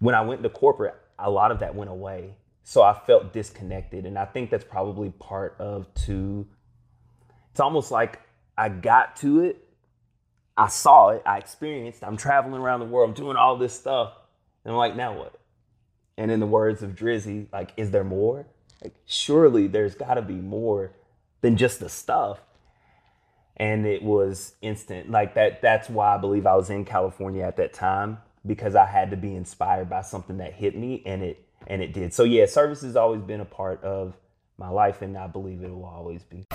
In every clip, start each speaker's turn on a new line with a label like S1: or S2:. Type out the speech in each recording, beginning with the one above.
S1: when I went to corporate, a lot of that went away. So I felt disconnected. And I think that's probably part of to, it's almost like I got to it, I saw it, I experienced, I'm traveling around the world, I'm doing all this stuff. And I'm like, now what? And in the words of Drizzy, like, is there more? Like, surely there's gotta be more than just the stuff. And it was instant. Like that, that's why I believe I was in California at that time because I had to be inspired by something that hit me and it and it did. So yeah, service has always been a part of my life and I believe it will always be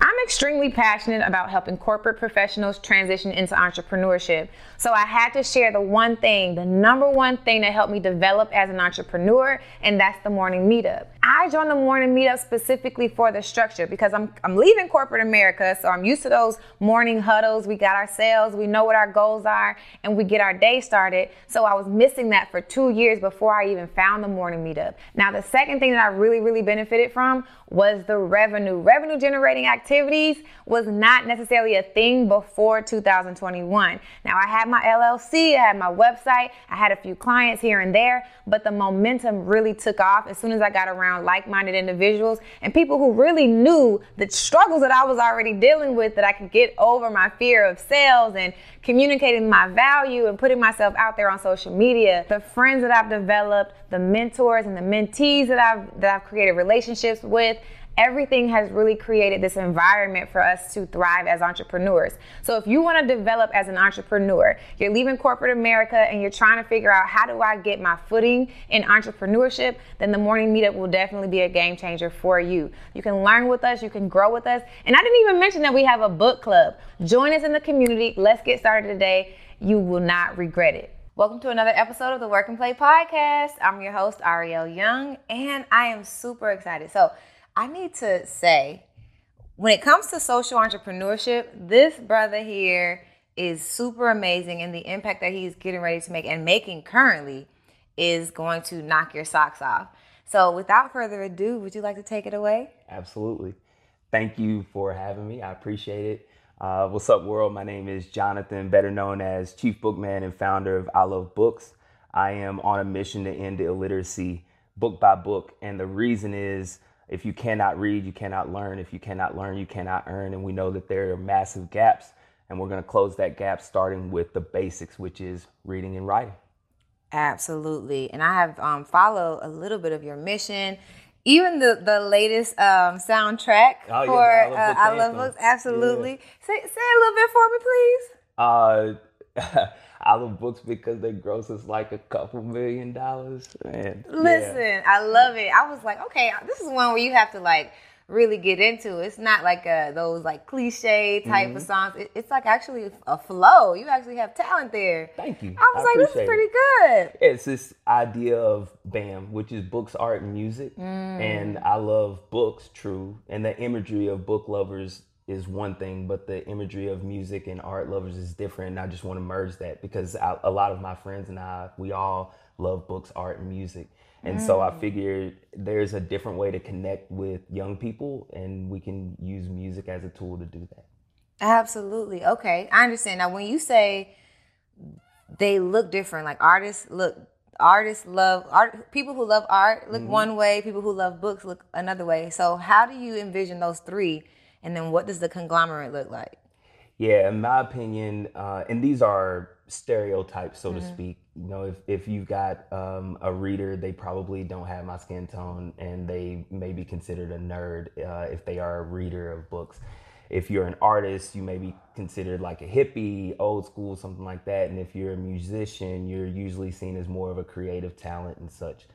S1: I'm
S2: extremely passionate about helping corporate professionals transition into entrepreneurship. So I had to share the one thing, the number one thing that helped me develop as an entrepreneur, and that's the morning meetup. I joined the morning meetup specifically for the structure because I'm, I'm leaving corporate America, so I'm used to those morning huddles. We got our sales, we know what our goals are, and we get our day started. So I was missing that for two years before I even found the morning meetup. Now, the second thing that I really, really benefited from was the revenue. Revenue generating activities was not necessarily a thing before 2021. Now, I had my LLC, I had my website, I had a few clients here and there, but the momentum really took off as soon as I got around like minded individuals and people who really knew the struggles that I was already dealing with, that I could get over my fear of sales and communicating my value and putting myself out there on social media. The friends that I've developed, the mentors and the mentees that I've that I've created relationships with, everything has really created this environment for us to thrive as entrepreneurs. So if you want to develop as an entrepreneur, you're leaving corporate America and you're trying to figure out how do I get my footing in entrepreneurship, then the morning meetup will definitely be a game changer for you. You can learn with us, you can grow with us. And I didn't even mention that we have a book club. Join us in the community. Let's get started today. You will not regret it. Welcome to another episode of the Work N Play podcast. I'm your host, Ariel Young, and I am super excited. So, I need to say, when it comes to social entrepreneurship, this brother here is super amazing, and the impact that he's getting ready to make and making currently is going to knock your socks off. So, without further ado, would you like to take it away?
S1: Absolutely. Thank you for having me. I appreciate it. Uh, what's up, world? My name is Jonathan, better known as Chief Bookman and founder of I Love Books. I am on a mission to end illiteracy book by book, and the reason is if you cannot read, you cannot learn. If you cannot learn, you cannot earn. And we know that there are massive gaps, and we're going to close that gap starting with the basics, which is reading and writing.
S2: Absolutely. And I have um, followed a little bit of your mission. Even the, the latest um, soundtrack
S1: oh,
S2: for
S1: yeah,
S2: I Love Books. Absolutely. Yeah. Say, say a little bit for me,
S1: please. Uh, I love books because they gross us like a couple million dollars. And
S2: listen,
S1: yeah.
S2: I love it. I was like, okay, this is one where you have to like really get into. It's not like a, those like cliche type mm-hmm. of songs. It, it's like actually a flow. You actually have talent there.
S1: Thank you.
S2: I was I like, this is pretty it. good.
S1: It's this idea of BAM, which is books, art, and music. Mm. And I love books, true, and the imagery of book lovers is one thing, but the imagery of music and art lovers is different. And I just want to merge that because I, a lot of my friends and I, we all love books, art, and music. And mm. so I mm. figured there's a different way to connect with young people, and we can use music as a tool to do that.
S2: Absolutely. Okay. I understand. Now, when you say they look different, like artists look artists love art people who love art look mm-hmm. one way people who love books look another way so how do you envision those three and then what does the conglomerate look like?
S1: Yeah, in my opinion, uh, and these are stereotypes, so mm-hmm. to speak. You know, if, if you've got um, a reader, they probably don't have my skin tone and they may be considered a nerd uh, if they are a reader of books. If you're an artist, you may be considered like a hippie, old school, something like that. And if you're a musician, you're usually seen as more of a creative talent and such.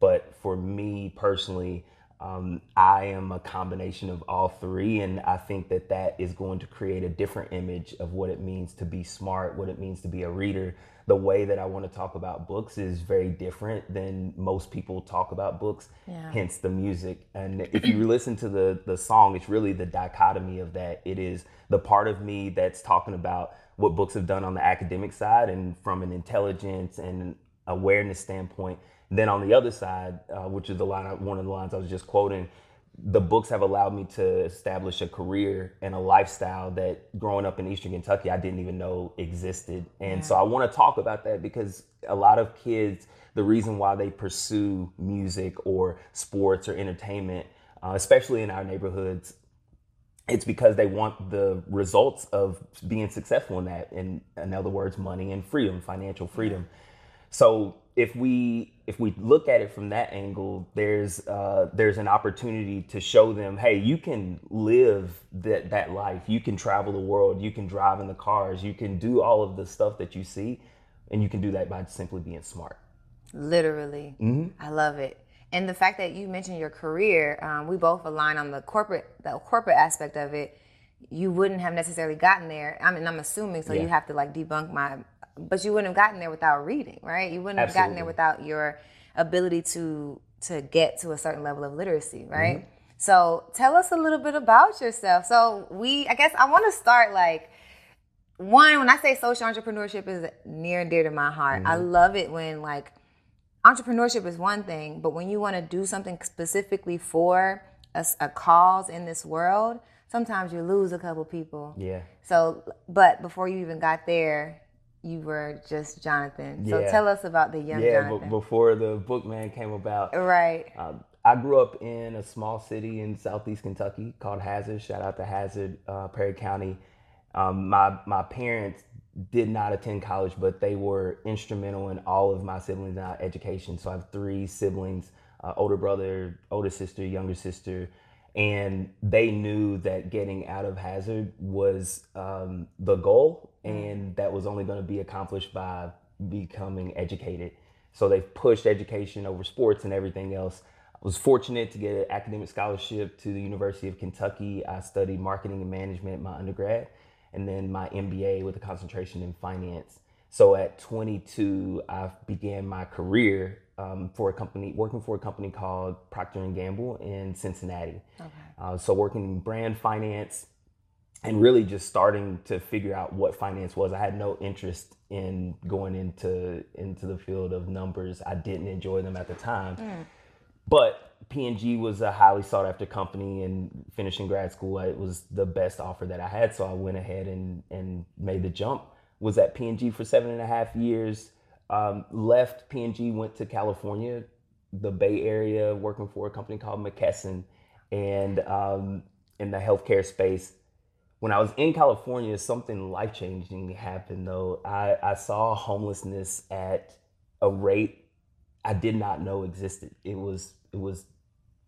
S1: But for me personally, um, I am a combination of all three, and I think that that is going to create a different image of what it means to be smart, what it means to be a reader. The way that I want to talk about books is very different than most people talk about books, yeah. hence the music. And if you listen to the, the song, it's really the dichotomy of that. It is the part of me that's talking about what books have done on the academic side and from an intelligence and awareness standpoint then on the other side, uh, which is the line, one of the lines I was just quoting, the books have allowed me to establish a career and a lifestyle that growing up in Eastern Kentucky, I didn't even know existed. And yeah. so I want to talk about that because a lot of kids, the reason why they pursue music or sports or entertainment, uh, especially in our neighborhoods, it's because they want the results of being successful in that. In, in other words, money and freedom, financial freedom. So if we if we look at it from that angle, there's uh, there's an opportunity to show them, hey, you can live that that life. You can travel the world. You can drive in the cars. You can do all of the stuff that you see, and you can do that by simply being smart.
S2: Literally, mm-hmm. I love it. And the fact that you mentioned your career, um, we both align on the corporate the corporate aspect of it. You wouldn't have necessarily gotten there. I mean, I'm assuming, so yeah. you have to like debunk my but you wouldn't have gotten there without reading, right? You wouldn't have gotten there without your ability to to get to a certain level of literacy, right? Mm-hmm. So tell us a little bit about yourself. So we, I guess, I want to start like one. When I say social entrepreneurship is near and dear to my heart, mm-hmm. I love it when like entrepreneurship is one thing, but when you want to do something specifically for a, a cause in this world, sometimes you lose a couple people.
S1: Yeah.
S2: So, but before you even got there, you were just Jonathan. So yeah. tell us about the young yeah, Jonathan.
S1: Yeah, before the Bookman came about.
S2: Right.
S1: Uh, I grew up in a small city in southeast Kentucky called Hazard. Shout out to Hazard, uh, Perry County. Um, my my parents did not attend college, but they were instrumental in all of my siblings' education. So I have three siblings: uh, older brother, older sister, younger sister and they knew that getting out of hazard was um, the goal and that was only going to be accomplished by becoming educated. So they pushed education over sports and everything else. I was fortunate to get an academic scholarship to the university of kentucky. I studied marketing and management my undergrad and then my mba with a concentration in finance. So at 22 i began my career um, for a company, working for a company called Procter and Gamble in Cincinnati. Okay. Uh, so working in brand finance, and really just starting to figure out what finance was. I had no interest in going into into the field of numbers. I didn't enjoy them at the time, mm. but P&G was a highly sought after company, and finishing grad school, it was the best offer that I had. So I went ahead and and made the jump. Was at P&G for seven and a half years um, left P&G, went to California, the Bay Area, working for a company called McKesson, and um, in the healthcare space. When I was in California, something life changing happened. Though I, I saw homelessness at a rate I did not know existed. It was it was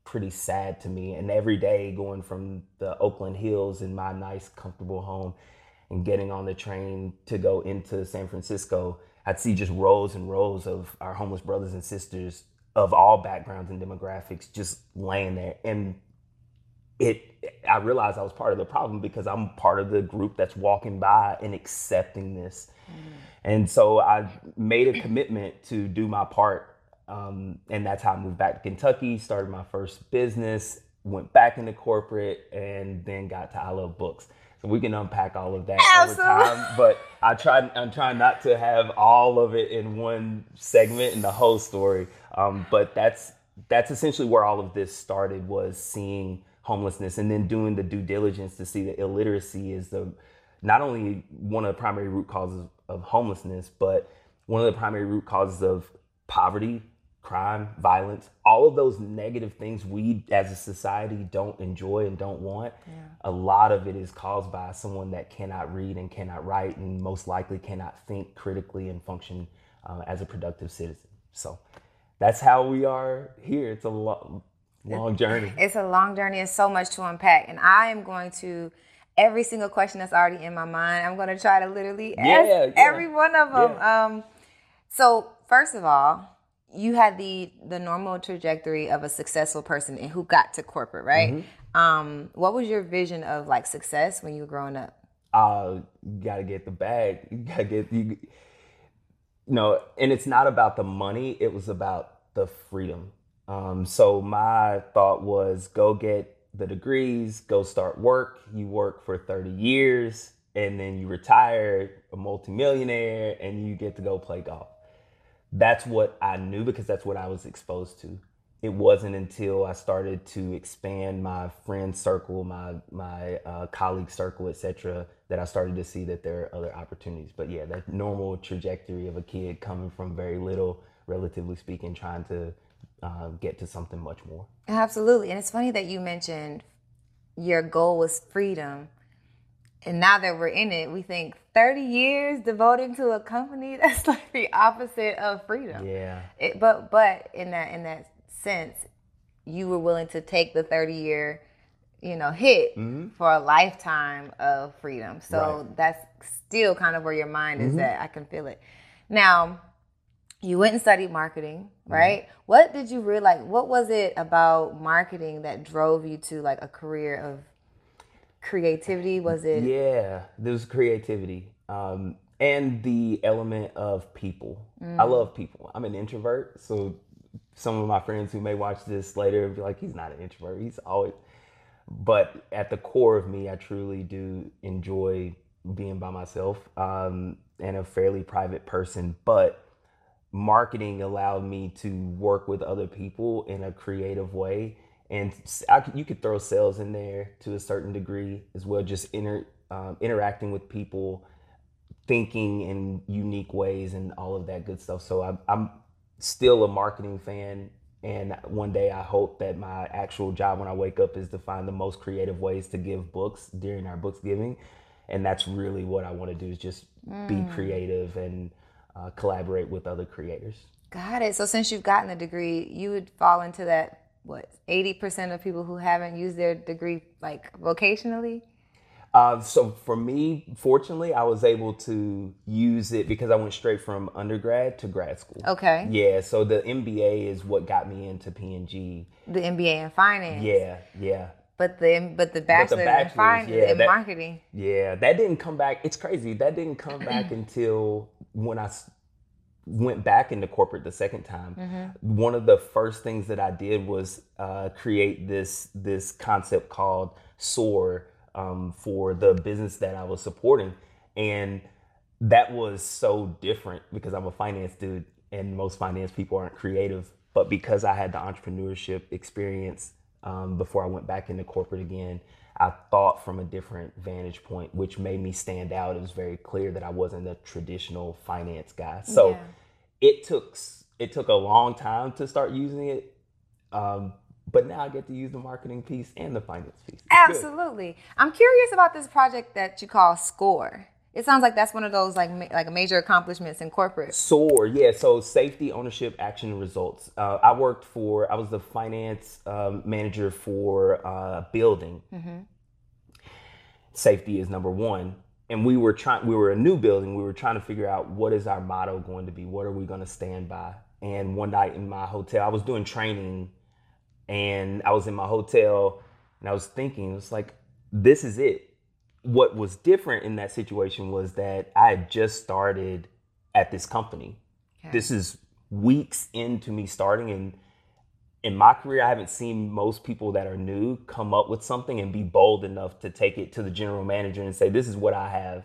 S1: pretty sad to me. And every day going from the Oakland Hills in my nice, comfortable home and getting on the train to go into San Francisco, I'd see just rows and rows of our homeless brothers and sisters of all backgrounds and demographics just laying there. And it, I realized I was part of the problem because I'm part of the group that's walking by and accepting this. Mm. And so I made a commitment to do my part. Um, and that's how I moved back to Kentucky, started my first business, went back into corporate, and then got to I Love Books we can unpack all of that Absolutely. over time. But I try. I'm trying not to have all of it in one segment in the whole story. Um, but that's that's essentially where all of this started was seeing homelessness and then doing the due diligence to see that illiteracy is the not only one of the primary root causes of homelessness, but one of the primary root causes of poverty, crime, violence, all of those negative things we as a society don't enjoy and don't want, yeah. a lot of it is caused by someone that cannot read and cannot write and most likely cannot think critically and function uh, as a productive citizen. So that's how we are here. It's a long, long journey.
S2: It's a long journey. It's so much to unpack. And I am going to every single question that's already in my mind. I'm going to try to literally ask yeah, yeah. every one of them. Um, so first of all, you had the the normal trajectory of a successful person and who got to corporate, right? Mm-hmm. Um, what was your vision of like success when you were growing up?
S1: Uh, you gotta get the bag. You gotta get you. you know, and it's not about the money. It was about the freedom. Um, so my thought was, go get the degrees, go start work. You work for thirty years, and then you retire, a multimillionaire, and you get to go play golf that's what I knew because that's what I was exposed to. it wasn't until I started to expand my friend circle, my my uh, colleague circle, etc., that I started to see that there are other opportunities. But yeah, that normal trajectory of a kid coming from very little, relatively speaking, trying to uh, get to something much more.
S2: Absolutely, and it's funny that you mentioned your goal was freedom, and now that we're in it, we think 30 years devoting to a company that's like the opposite of freedom.
S1: Yeah.
S2: It, but but in that in that sense, you were willing to take the 30 year, you know, hit mm-hmm. for a lifetime of freedom. So right. that's still kind of where your mind is mm-hmm. at. I can feel it. Now, you went and studied marketing, mm-hmm. right? Mm-hmm. What did you realize? What was it about marketing that drove you to like a career of creativity? Was it?
S1: Yeah, there was creativity. Um, and the element of people. Mm. I love people. I'm an introvert, so some of my friends who may watch this later be like, he's not an introvert. He's always, but at the core of me, I truly do enjoy being by myself um, and a fairly private person. But marketing allowed me to work with other people in a creative way. And I, you could throw sales in there to a certain degree as well, just inter, um, interacting with people, thinking in unique ways, and all of that good stuff. So I, I'm still a marketing fan. And one day I hope that my actual job when I wake up is to find the most creative ways to give books during our books giving. And that's really what I want to do is just mm. be creative and uh, collaborate with other creators.
S2: Got it. So since you've gotten the degree, you would fall into that what 80% of people who haven't used their degree like vocationally?
S1: Uh, so for me, fortunately, I was able to use it because I went straight from undergrad to grad school.
S2: Okay.
S1: Yeah. So the MBA is what got me into P&G.
S2: The MBA in finance.
S1: Yeah. Yeah.
S2: But the but the bachelor in finance yeah, in that, marketing.
S1: Yeah, that didn't come back. It's crazy. That didn't come back until when I went back into corporate the second time. Mm-hmm. One of the first things that I did was uh, create this this concept called SOAR um, for the business that I was supporting. And that was so different because I'm a finance dude and most finance people aren't creative. But because I had the entrepreneurship experience um, before I went back into corporate again, I thought from a different vantage point, which made me stand out. It was very clear that I wasn't a traditional finance guy. So yeah. it took it took a long time to start using it. Um, but now I get to use the marketing piece and the finance piece. It's
S2: Absolutely. Good. I'm curious about this project that you call SCORE. It sounds like that's one of those like like major accomplishments in corporate.
S1: SOAR, yeah. So safety, ownership, action, results. Uh, I worked for. I was the finance um, manager for uh, building. Mm-hmm. Safety is number one, and we were trying. We were a new building. We were trying to figure out what is our motto going to be. What are we going to stand by? And one night in my hotel, I was doing training and I was in my hotel and I was thinking, it's like, this is it. What was different in that situation was that I had just started at this company. Okay. This is weeks into me starting and in my career I haven't seen most people that are new come up with something and be bold enough to take it to the general manager and say this is what I have.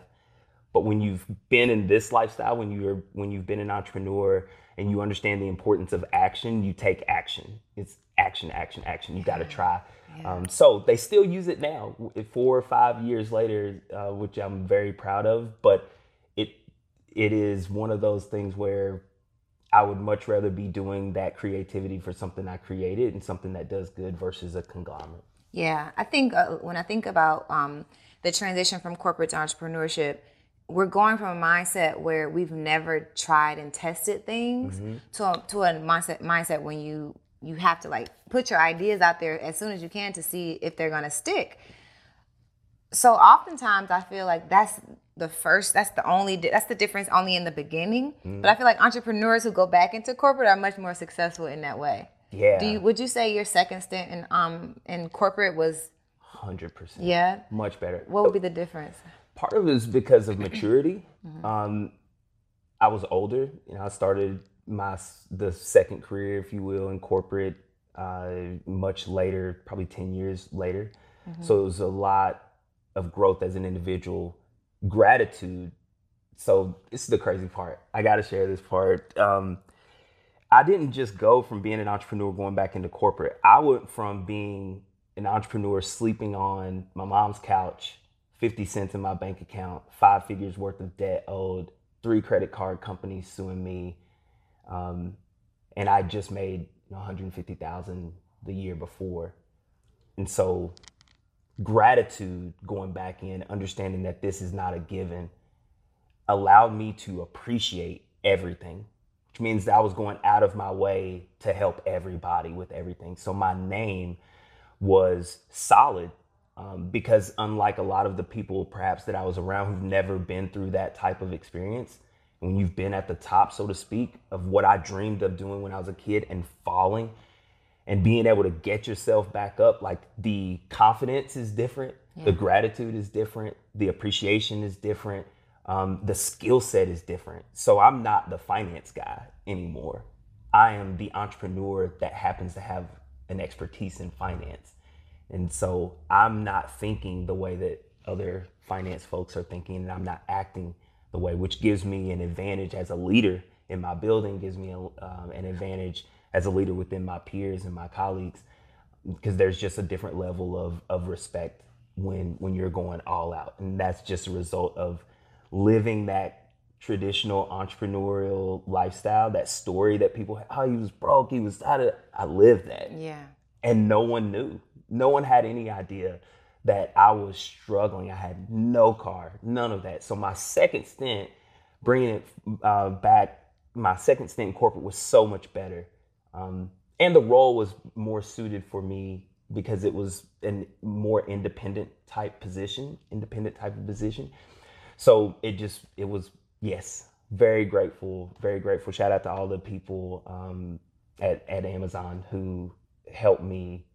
S1: But when you've been in this lifestyle, when you're when you've been an entrepreneur and you understand the importance of action, you take action. It's action, action, action. You got to try. Yeah. Um, so they still use it now, four or five years later, uh, which I'm very proud of. But it it is one of those things where I would much rather be doing that creativity for something I created and something that does good versus a conglomerate.
S2: Yeah, I think uh, when I think about um, the transition from corporate to entrepreneurship, we're going from a mindset where we've never tried and tested things mm-hmm. to a, to a mindset mindset when you you have to like put your ideas out there as soon as you can to see if they're gonna stick. So oftentimes I feel like that's the first that's the only that's the difference only in the beginning. Mm-hmm. But I feel like entrepreneurs who go back into corporate are much more successful in that way.
S1: Yeah.
S2: Do you would you say your second stint in um in corporate was
S1: hundred percent?
S2: Yeah.
S1: Much better.
S2: What would be the difference?
S1: Part of it is because of maturity. Mm-hmm. Um, I was older. You know, I started my the second career, if you will, in corporate uh, much later, probably ten years later. Mm-hmm. So it was a lot of growth as an individual, gratitude. So this is the crazy part. I got to share this part. Um, I didn't just go from being an entrepreneur going back into corporate. I went from being an entrepreneur sleeping on my mom's couch, 50 cents in my bank account, five figures worth of debt owed, three credit card companies suing me. Um, and I just made you know, 150,000 the year before. And so gratitude going back in, understanding that this is not a given, allowed me to appreciate everything which means that I was going out of my way to help everybody with everything. So my name was solid um, because, unlike a lot of the people perhaps that I was around who've never been through that type of experience, when you've been at the top, so to speak, of what I dreamed of doing when I was a kid and falling and being able to get yourself back up, like the confidence is different, yeah. the gratitude is different, the appreciation is different um, the skill set is different. So I'm not the finance guy anymore. I am the entrepreneur that happens to have an expertise in finance. And so I'm not thinking the way that other finance folks are thinking, and I'm not acting the way, which gives me an advantage as a leader in my building, gives me a, um, an advantage as a leader within my peers and my colleagues, because there's just a different level of, of respect when when you're going all out, and that's just a result of living that traditional entrepreneurial lifestyle, that story that people, oh, he was broke, he was out of, I lived that.
S2: Yeah.
S1: And no one knew. No one had any idea that I was struggling. I had no car, none of that. So my second stint, bringing it uh, back, my second stint in corporate was so much better. Um, and the role was more suited for me because it was a more independent type position, independent type of position so it just it was yes very grateful very grateful shout out to all the people um, at, at amazon who helped me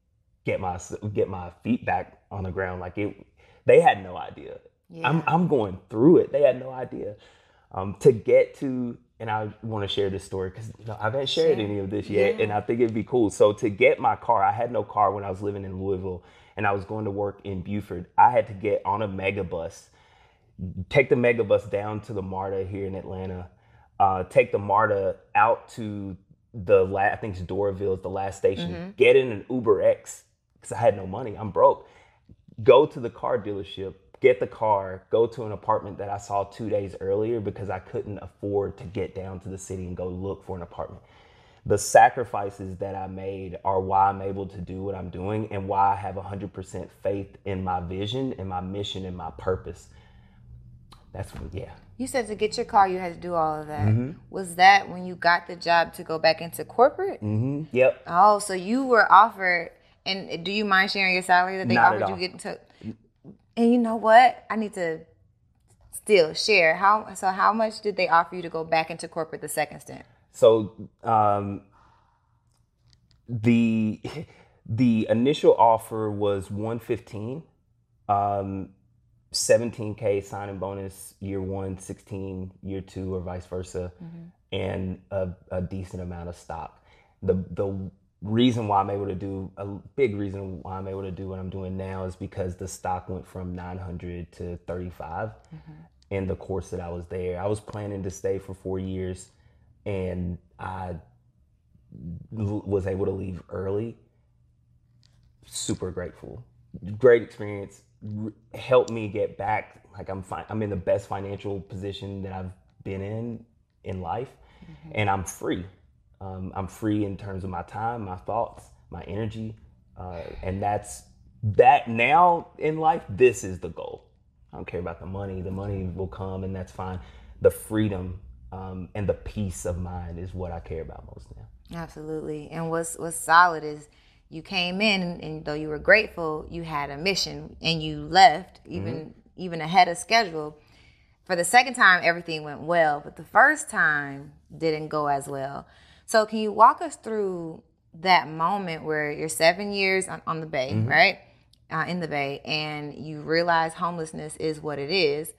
S1: get my get my feet back on the ground like it they had no idea yeah. I'm, I'm going through it they had no idea um, to get to and I want to share this story because you know, I haven't shared any of this yet, yeah. and I think it'd be cool. So to get my car, I had no car when I was living in Louisville, and I was going to work in Buford. I had to get on a mega bus take the megabus down to the MARTA here in Atlanta, uh, take the MARTA out to the la- I think it's Doraville is the last station. Mm-hmm. Get in an Uber X because I had no money. I'm broke. Go to the car dealership, get the car, go to an apartment that I saw two days earlier because I couldn't afford to get down to the city and go look for an apartment. The sacrifices that I made are why I'm able to do what I'm doing and why I have 100% faith in my vision and my mission and my purpose that's what, yeah.
S2: You said to get your car, you had to do all of that. Mm-hmm. Was that when you got the job to go back into corporate?
S1: Mm-hmm. Yep.
S2: Oh, so you were offered, and do you mind sharing your salary that they Not offered you get into? And you know what? I need to still share how. So how much did they offer you to go back into corporate the second stint?
S1: So um, the the initial offer was one fifteen. Um, 17k signing bonus year one 16 year two or vice versa mm-hmm. and a, a, decent amount of stock the the reason why i'm able to do a big reason why i'm able to do what i'm doing now is because the stock went from 900 to 35 mm-hmm. in the course that i was there i was planning to stay for four years and i was able to leave early super grateful great experience helped me get back. Like I'm fi- I'm in the best financial position that I've been in in life, mm-hmm. and I'm free. Um, I'm free in terms of my time, my thoughts, my energy, uh, and that's that. Now in life, this is the goal. I don't care about the money. The money will come, and that's fine. The freedom um, and the peace of mind is what I care about most now.
S2: Absolutely. And what's what's solid is you came in and, and, though you were grateful you had a mission and you left even mm-hmm. even ahead of schedule for the second time everything went well but the first time didn't go as well so can you walk us through that moment where you're seven years on, on the bay mm-hmm. right? Uh, in the bay and you realize homelessness is what it is.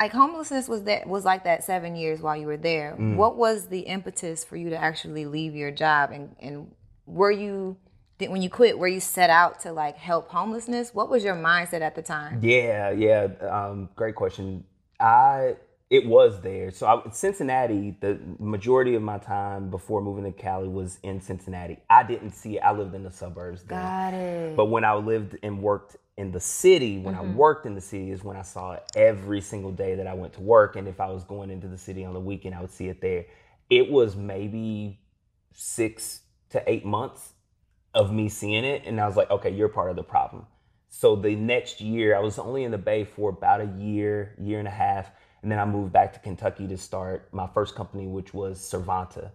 S2: Like homelessness was that was like that seven years while you were there. Mm. what was the impetus for you to actually leave your job? And, and were you when you quit were you set out to like help homelessness? What was your mindset at the time?
S1: Yeah yeah um, great question. I it was there. So I, Cincinnati, the majority of my time before moving to Cali was in Cincinnati. I didn't see it. I lived in the suburbs. Then.
S3: Got it.
S1: But when I lived and worked in the city, when I mm-hmm. worked in the city, is when I saw it every single day that I went to work. And if I was going into the city on the weekend, I would see it there. It was maybe six to eight months of me seeing it, and I was like, okay, you're part of the problem. So the next year, I was only in the Bay for about a year, year and a half, and then I moved back to Kentucky to start my first company, which was Servanta.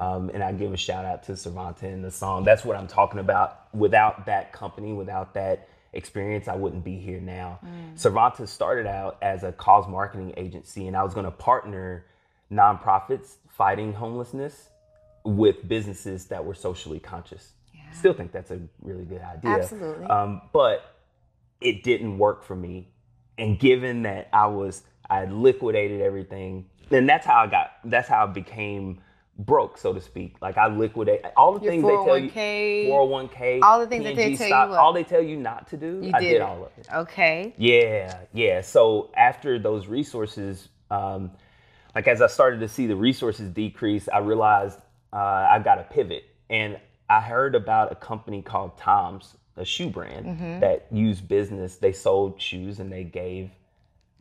S1: Um, and I give a shout out to Servanta in the song. That's what I'm talking about. Without that company, without that experience, I wouldn't be here now. Servanta started out as a cause marketing agency, and I was going to partner nonprofits fighting homelessness with businesses that were socially conscious. Still think that's a really good idea.
S3: Absolutely.
S1: Um, but it didn't work for me. And given that I was, I liquidated everything, then that's how I got, that's how I became broke, so to speak. Like I liquidate all the
S3: Your
S1: things they tell you,
S3: 401k,
S1: 401k,
S3: all the things that they tell you what?
S1: all they tell you not to do,
S3: You
S1: I
S3: did
S1: did all of it.
S3: Okay.
S1: Yeah, yeah. So after those resources, um, like as I started to see the resources decrease, I realized uh, I got to pivot. And I heard about a company called Tom's, a shoe brand
S3: Mm-hmm.
S1: that used business. They sold shoes and they gave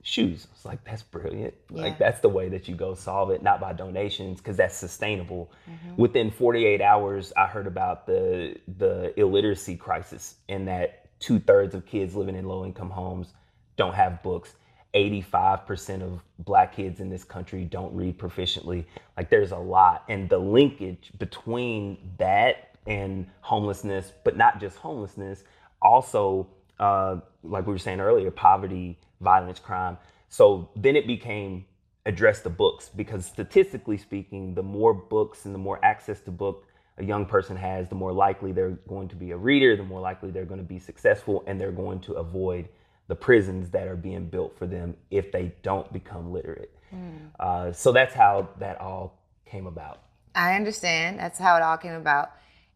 S1: shoes. It's like that's brilliant.
S3: Yeah.
S1: Like that's the way that you go solve it, not by donations, because that's sustainable.
S3: Mm-hmm.
S1: Within 48 hours, I heard about the the illiteracy crisis and that two thirds of kids living in low income homes don't have books. 85% of black kids in this country don't read proficiently. Like there's a lot. And the linkage between that and homelessness, but not just homelessness, also, uh, like we were saying earlier, poverty, violence, crime. So then it became address the books because statistically speaking, the more books and the more access to book a young person has, the more likely they're going to be a reader, the more likely they're going to be successful, and they're going to avoid the prisons that are being built for them if they don't become literate. Uh, so that's how that all came about.
S3: I understand. That's how it all came about.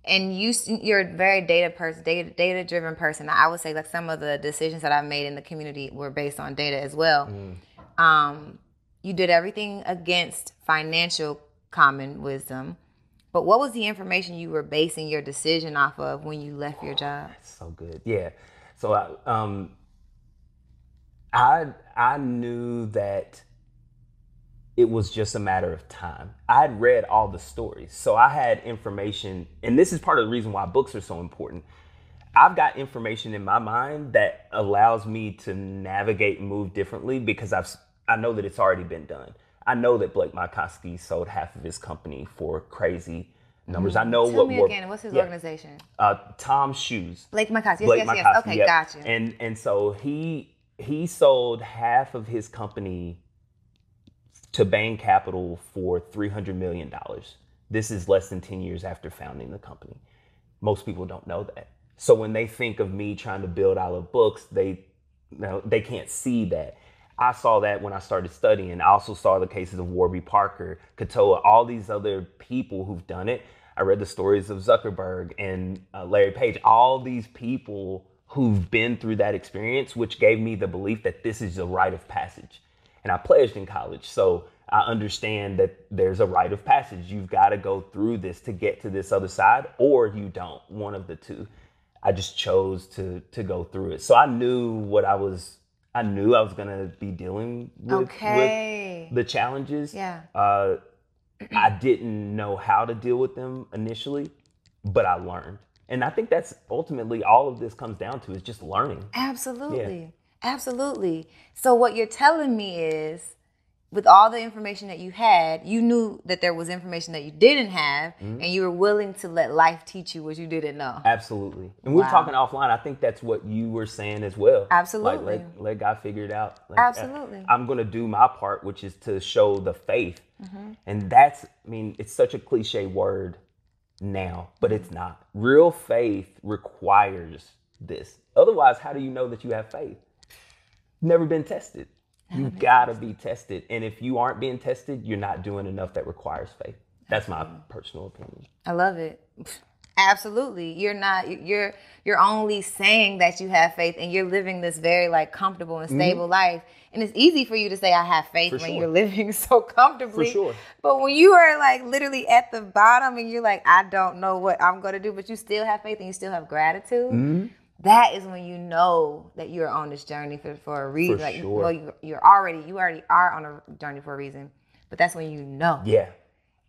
S3: And you, you're a very data person, data data driven person. I would say like some of the decisions that I've made in the community were based on data as well. Um, you did everything against financial common wisdom, but what was the information you were basing your decision off of when you left your job?
S1: so good. Yeah. So I um I I knew that it was just a matter of time. I had read all the stories. So I had information and this is part of the reason why books are so important. I've got information in my mind that allows me to navigate and move differently because I've I know that it's already been done. I know that Blake Mycoskie sold half of his company for crazy numbers. I know
S3: Tell
S1: what
S3: me
S1: more-
S3: again, what's his
S1: yeah.
S3: organization?
S1: Uh, Tom's Shoes.
S3: Blake Mycoskie. Yes,
S1: Blake
S3: yes, yes.
S1: Mycoskie,
S3: Okay,
S1: yep.
S3: gotcha.
S1: And and so he he sold half of his company to Bain Capital for three hundred million dollars. This is less than ten years after founding the company. Most people don't know that. So when they think of me trying to build out of books, they know, they can't see that. I saw that when I started studying. I also saw the cases of Warby Parker, Katoa, all these other people who've done it. I read the stories of Zuckerberg and uh, Larry Page, all these people who've been through that experience, which gave me the belief that this is a rite of passage. And I pledged in college, so I understand that there's a rite of passage. You've got to go through this to get to this other side, or you don't, one of the two. I just chose to to go through it. So I knew what I was I knew I was gonna be dealing with,
S3: Okay.
S1: with the challenges.
S3: Yeah.
S1: Uh, I didn't know how to deal with them initially, but I learned. And I think that's ultimately all of this comes down to is just learning.
S3: Absolutely. Absolutely. So what you're telling me is with all the information that you had, you knew that there was information that you didn't have
S1: Mm-hmm.
S3: and you were willing to let life teach you what you didn't know.
S1: Absolutely. And we
S3: Wow.
S1: were talking offline. I think that's what you were saying as well.
S3: Absolutely.
S1: Like let, let God figure it out. Like,
S3: Absolutely.
S1: I, am going to do my part, which is to show the faith.
S3: Mm-hmm.
S1: And that's, I mean, it's such a cliche word now, but
S3: Mm-hmm.
S1: it's not. Real faith requires this. Otherwise, how do you know that you have faith? Never been tested. You gotta be tested. And if you aren't being tested, you're not doing enough that requires faith. That's my personal opinion.
S3: I love it.
S2: Absolutely. You're not you're you're only saying that you have faith and you're living this very like comfortable and stable mm-hmm. life. And it's easy for you to say I have faith for when sure. you're living so comfortably.
S1: For sure.
S2: But when you are like literally at the bottom and you're like, I don't know what I'm gonna do, but you still have faith and you still have gratitude. Mm-hmm. That is when you know that you're on this journey for, for a reason.
S1: For
S2: like,
S1: sure.
S2: well, you, you're already you already are on a journey for a reason. But that's when you know.
S1: Yeah,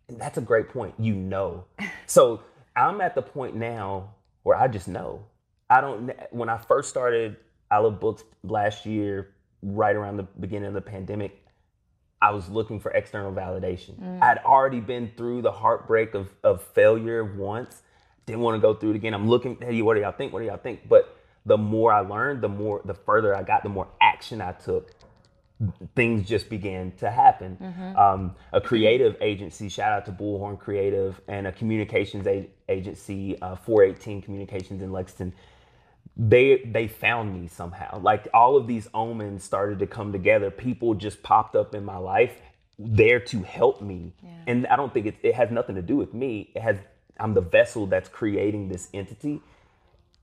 S1: and that's a great point. You know. so I'm at the point now where I just know. I don't. When I first started I Love Books last year, right around the beginning of the pandemic, I was looking for external validation. Mm. I'd already been through the heartbreak of, of failure once. Didn't want to go through it again. I'm looking, hey, what do y'all think? What do y'all think? But the more I learned, the more, the further I got, the more action I took things just began to happen. Mm-hmm. Um, a creative agency, shout out to Bullhorn Creative, and a communications a- agency, uh, 418 Communications in Lexington. They they found me somehow. Like all of these omens started to come together. People just popped up in my life there to help me, yeah. and I don't think it, it has nothing to do with me. It has I'm the vessel that's creating this entity.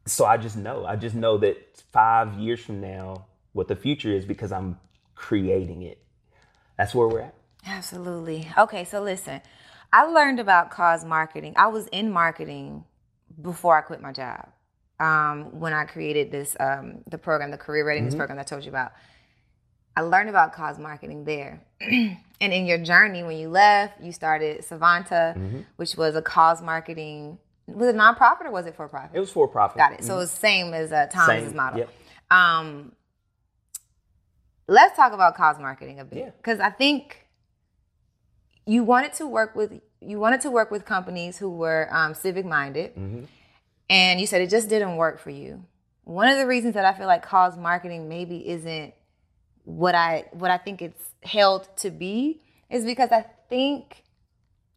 S1: So I just know. I just know that five years from now, what the future is because I'm creating it. That's where we're at.
S2: Absolutely. Okay, so listen, I learned about cause marketing. I was in marketing before I quit my job. Um, when I created this um, the program, the career readiness mm-hmm. program that I told you about. I learned about cause marketing there. and in your journey, when you left, you started Savanta, mm-hmm. which was a cause marketing. Was it nonprofit or was it for profit?
S1: It was for profit.
S2: Got it. Mm-hmm. So it was same as uh, Tom's model. Yep. Um, let's talk about cause marketing a bit because I think you wanted to work with you wanted to work with companies who were um, civic minded, mm-hmm. and you said it just didn't work for you. One of the reasons that I feel like cause marketing maybe isn't what I what I think it's held to be is because I think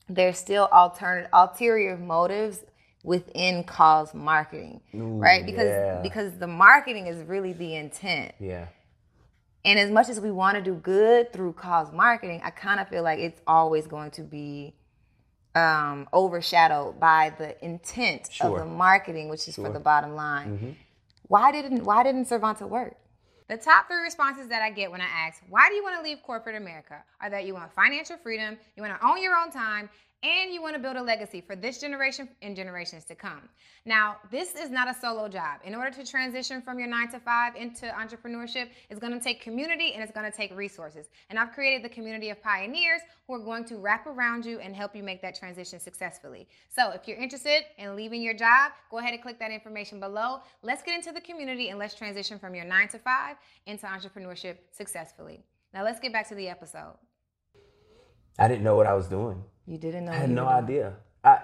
S2: there's still alternate ulterior motives within cause marketing, Ooh, right? Because yeah. because the marketing is really the intent.
S1: Yeah.
S2: And as much as we want to do good through cause marketing, I kind of feel like it's always going to be um, overshadowed by the intent sure. of the marketing, which is sure. for the bottom line. Mm-hmm. Why didn't Why didn't Servanta work? The top three responses that I get when I ask, why do you want to leave corporate America, are that you want financial freedom, you want to own your own time, and you want to build a legacy for this generation and generations to come. Now, this is not a solo job. In order to transition from your nine to five into entrepreneurship, it's going to take community and it's going to take resources. And I've created the community of pioneers who are going to wrap around you and help you make that transition successfully. So, if you're interested in leaving your job, go ahead and click that information below. Let's get into the community and let's transition from your nine to five into entrepreneurship successfully. Now, let's get back to the episode.
S1: I didn't know what I was doing.
S2: You didn't know.
S1: I had no idea. I,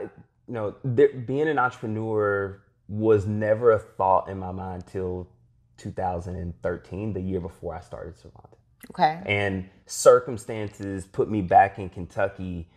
S1: you know, there, being an entrepreneur was never a thought in my mind till 2013, the year before I started Servanta.
S2: Okay.
S1: And circumstances put me back in Kentucky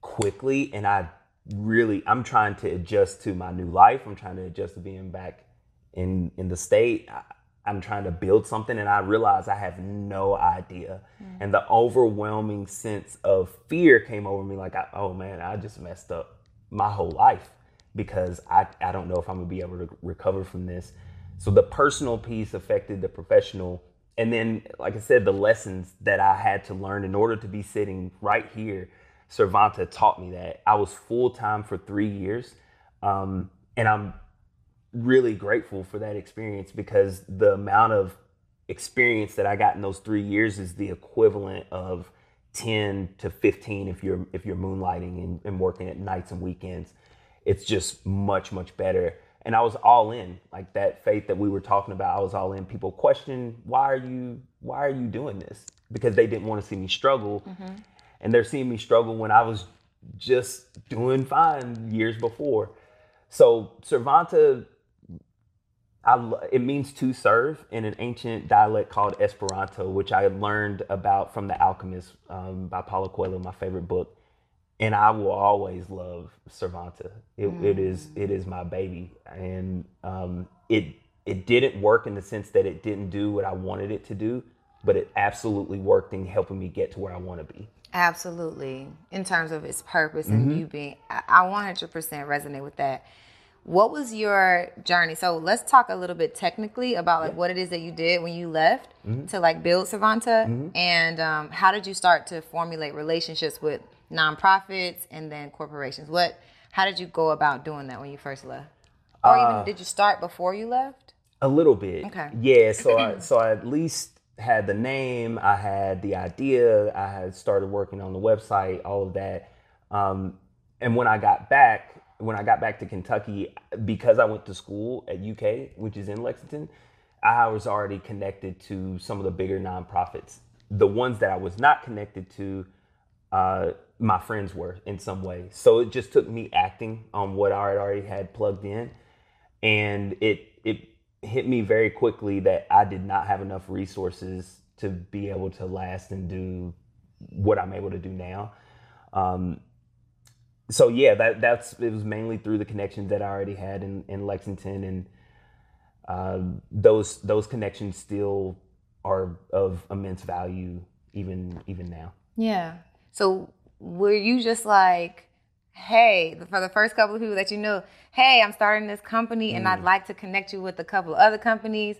S1: quickly, and I really, I'm trying to adjust to my new life. I'm trying to adjust to being back in in the state. I, I'm trying to build something and I realize I have no idea. Mm. And the overwhelming sense of fear came over me like, I, oh man, I just messed up my whole life because I, I don't know if I'm gonna be able to recover from this. So the personal piece affected the professional. And then, like I said, the lessons that I had to learn in order to be sitting right here, Servanta taught me that. I was full time for three years. Um, and I'm really grateful for that experience because the amount of experience that I got in those three years is the equivalent of 10 to 15 if you're if you're moonlighting and, and working at nights and weekends. It's just much, much better. And I was all in. Like that faith that we were talking about, I was all in. People question, why are you why are you doing this? Because they didn't want to see me struggle. Mm-hmm. And they're seeing me struggle when I was just doing fine years before. So Servanta I, it means to serve in an ancient dialect called Esperanto, which I learned about from The Alchemist um, by Paulo Coelho, my favorite book. And I will always love Servanta. It, mm. it is it is my baby, and um, it it didn't work in the sense that it didn't do what I wanted it to do, but it absolutely worked in helping me get to where I want to be.
S2: Absolutely, in terms of its purpose and mm-hmm. you being, I 100% resonate with that what was your journey? So let's talk a little bit technically about like what it is that you did when you left
S1: Mm-hmm.
S2: to like build Savanta, and um, how did you start to formulate relationships with nonprofits and then corporations? What, how did you go about doing that when you first left, or
S1: Uh,
S2: even did you start before you left?
S1: A little bit.
S2: Okay.
S1: Yeah. So I so I at least had the name. I had the idea. I had started working on the website. All of that. Um, and when I got back, when I got back to Kentucky, because I went to school at UK, which is in Lexington, I was already connected to some of the bigger nonprofits. The ones that I was not connected to, uh, my friends were in some way. So it just took me acting on what I had already had plugged in, and it it hit me very quickly that I did not have enough resources to be able to last and do what I'm able to do now. Um, so yeah, that that's it was mainly through the connections that I already had in, in Lexington, and uh, those those connections still are of immense value even even now.
S2: Yeah. So were you just like, hey, for the first couple of people that you know, hey, I'm starting this company and
S1: Mm.
S2: I'd like to connect you with a couple of other companies.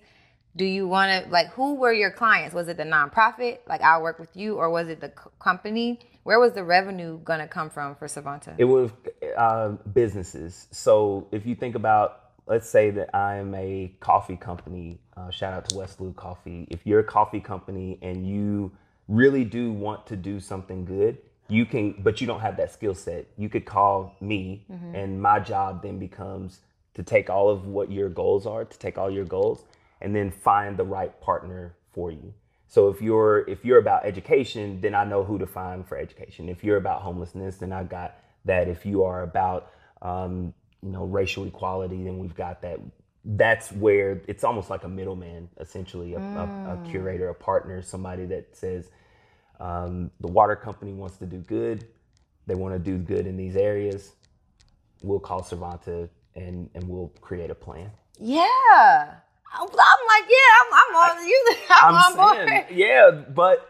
S2: Do you want to like who were your clients? Was it the nonprofit, like I'll work with you, or was it the c- company? Where was the revenue gonna come from for Servanta?
S1: It was uh, businesses. So if you think about, let's say that I'm a coffee company. Uh, shout out to West Westloo Coffee. If you're a coffee company and you really do want to do something good, you can, but you don't have that skill set. You could call me, and my job then becomes to take all of what your goals are, to take all your goals, and then find the right partner for you. So if you're if you're about education, then I know who to find for education. If you're about homelessness, then I got that. If you are about um, you know racial equality, then we've got that. That's where it's almost like a middleman, essentially, a, a, a curator, a partner, somebody that says um, the water company wants to do good. They want to do good in these areas. We'll call Servanta and and we'll create a plan.
S2: yeah. I'm, I'm like, yeah, I'm, I'm on you. I'm, on board.
S1: saying, yeah, but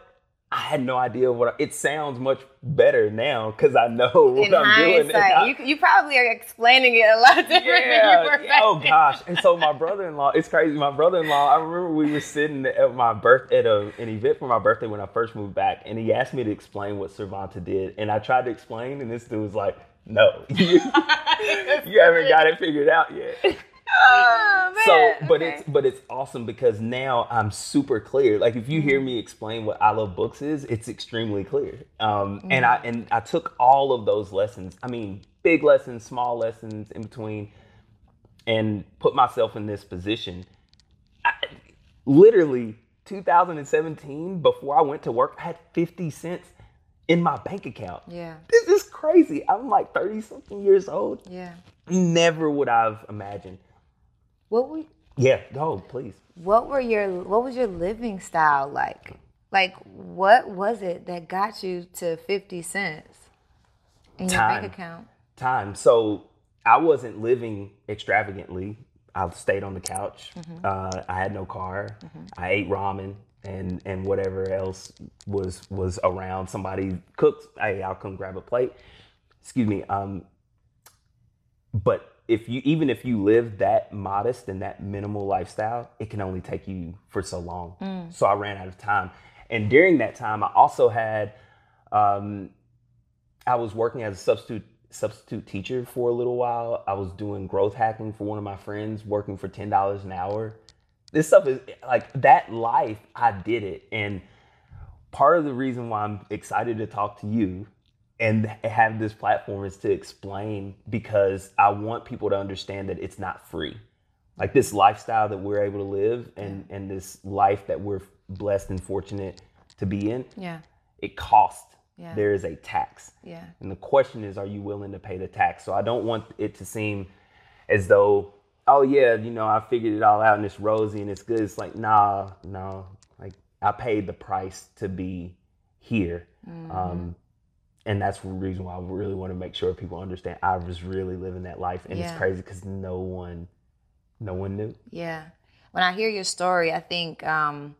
S1: I had no idea what I, it sounds much better now because I know what
S2: In
S1: I'm doing. I-
S2: you, you probably are explaining it a lot different than you
S1: yeah,
S2: were.
S1: yeah, oh gosh! And so my brother-in-law, it's crazy. My brother-in-law, I remember we were sitting at my birth at a, an event for my birthday when I first moved back, and he asked me to explain what Servanta did, and I tried to explain, and this dude was like, "No, you, you haven't got it figured out yet."
S2: Oh,
S1: so but
S2: Okay.
S1: it's but it's awesome because now i'm super clear. Like if you hear
S2: Mm-hmm.
S1: me explain what i love books is it's extremely clear. Um and
S2: Mm-hmm.
S1: i and i took all of those lessons i mean big lessons small lessons in between and put myself in this position. I, literally 2017 before i went to work i had 50 cents in my bank account.
S2: Yeah,
S1: this is crazy. I'm like 30 something years old.
S2: Yeah.
S1: never would i've imagined
S2: What we
S1: yeah go please
S2: what were your what was your living style like? Like what was it that got you to 50 cents in your
S1: Time.
S2: bank account?
S1: time. So I wasn't living extravagantly. I stayed on the couch. Uh, I had no car. I ate ramen and and whatever else was was around. Somebody cooked. Hey, I'll come grab a plate. Excuse me. Um, but if you even if you live that modest and that minimal lifestyle, it can only take you for so long. So I ran out of time. And during that time, I also had um, I was working as a substitute substitute teacher for a little while. I was doing growth hacking for one of my friends, working for ten dollars an hour. This stuff is like that life. I did it, and part of the reason why I'm excited to talk to you and have this platform is to explain because I want people to understand that it's not free. Like this lifestyle that we're able to live and and this life that we're blessed and fortunate to be in,
S2: Yeah.
S1: it costs.
S2: Yeah.
S1: There is a tax.
S2: Yeah.
S1: And the question is, are you willing to pay the tax? So I don't want it to seem as though, oh yeah, you know, I figured it all out and it's rosy and it's good. It's like, nah, no. Like I paid the price to be here. Um, and that's the reason why I really want to make sure people understand I was really living that life. And
S2: Yeah.
S1: it's crazy because no one, no one knew.
S2: Yeah. When I hear your story, I think, um,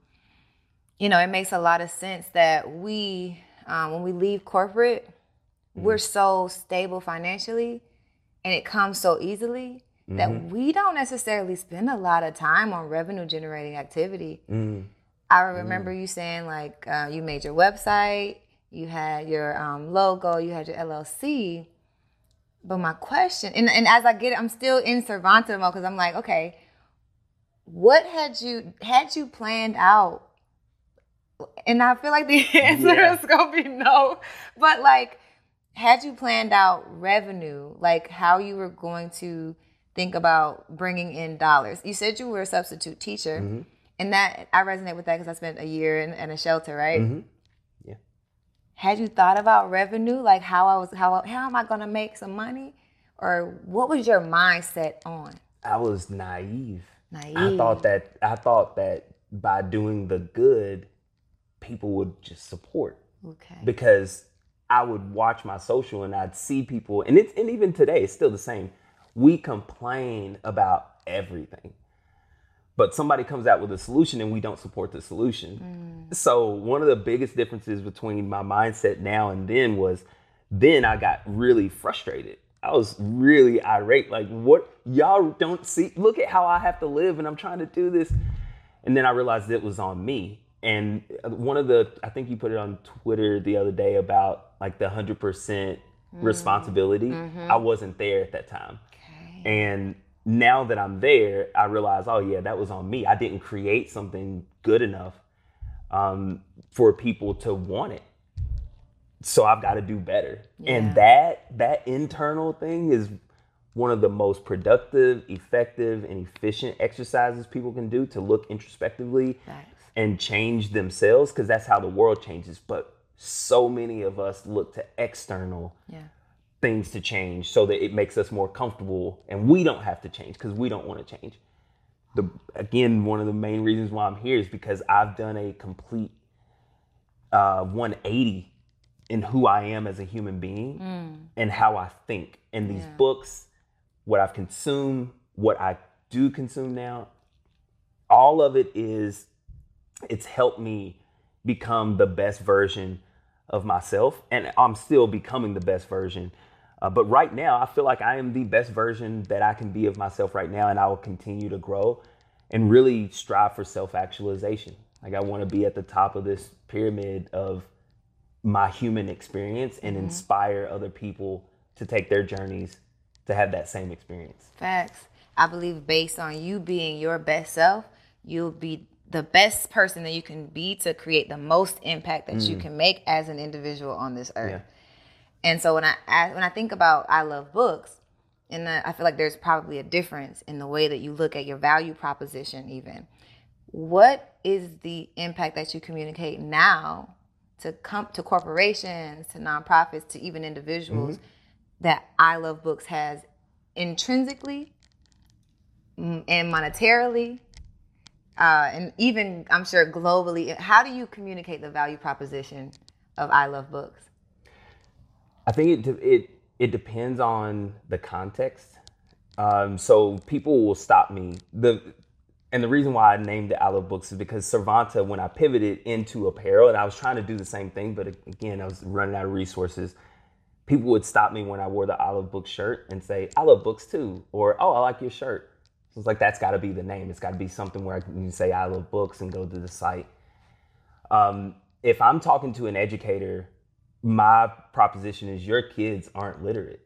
S2: you know, it makes a lot of sense that we, um, when we leave corporate, we're so stable financially and it comes so easily mm-hmm. that we don't necessarily spend a lot of time on revenue generating activity. Mm. I remember mm. you saying like uh, you made your website, you had your um, logo, you had your LLC. But my question, and, and as I get it, I'm still in Servanta mode because I'm like, okay, what had you had you planned out? And I feel like the answer yeah. is gonna be no. But like, had you planned out revenue, like how you were going to think about bringing in dollars? You said you were a substitute teacher, mm-hmm. and that I resonate with that because I spent a year in, in a shelter, right? Mm-hmm. Had you thought about revenue, like how I was, how how am I gonna make some money, or what was your mindset on?
S1: I was naive. Naive. I thought that I thought that by doing the good, people would just support. Okay. Because I would watch my social and I'd see people, and it's and even today it's still the same. We complain about everything, but somebody comes out with a solution and we don't support the solution. Mm. So one of the biggest differences between my mindset now and then was, then I got really frustrated I was really irate. Like, what y'all don't see? Look at how I have to live, and I'm trying to do this. And then I realized it was on me. And one of the, I think you put it on Twitter the other day about like the 100% mm. responsibility. Mm-hmm. I wasn't there at that time. Okay. And now that I'm there, I realize, oh, yeah, that was on me. I didn't create something good enough um, for people to want it so I've got to do better. Yeah. And that that internal thing is one of the most productive, effective, and efficient exercises people can do to look introspectively and change themselves because that's how the world changes. But so many of us look to external yeah. Things to change so that it makes us more comfortable and we don't have to change because we don't want to change. The again, one of the main reasons why I'm here is because I've done a complete uh, 180 in who I am as a human being mm. and how I think. And these yeah. books, what I've consumed, what I do consume now, all of it is it's helped me become the best version of myself and I'm still becoming the best version. Uh, but right now, I feel like I am the best version that I can be of myself right now, and I will continue to grow and really strive for self actualization. Like, I want to be at the top of this pyramid of my human experience and mm-hmm. inspire other people to take their journeys to have that same experience.
S2: Facts. I believe based on you being your best self, you'll be the best person that you can be to create the most impact that mm. you can make as an individual on this earth. Yeah. And so when I, when I think about I love books, and I feel like there's probably a difference in the way that you look at your value proposition even. What is the impact that you communicate now to come to corporations, to nonprofits, to even individuals mm-hmm. that I Love Books has intrinsically and monetarily, uh, and even I'm sure globally. How do you communicate the value proposition of I Love Books?
S1: I think it it it depends on the context. Um, so people will stop me. The and the reason why I named the I Love Books is because Servanta, when I pivoted into apparel, and I was trying to do the same thing, but again, I was running out of resources. People would stop me when I wore the I Love Book shirt and say, I love books too, or oh, I like your shirt. So it's like that's got to be the name. It's got to be something where I can say I love books and go to the site. Um, if I'm talking to an educator, my proposition is your kids aren't literate.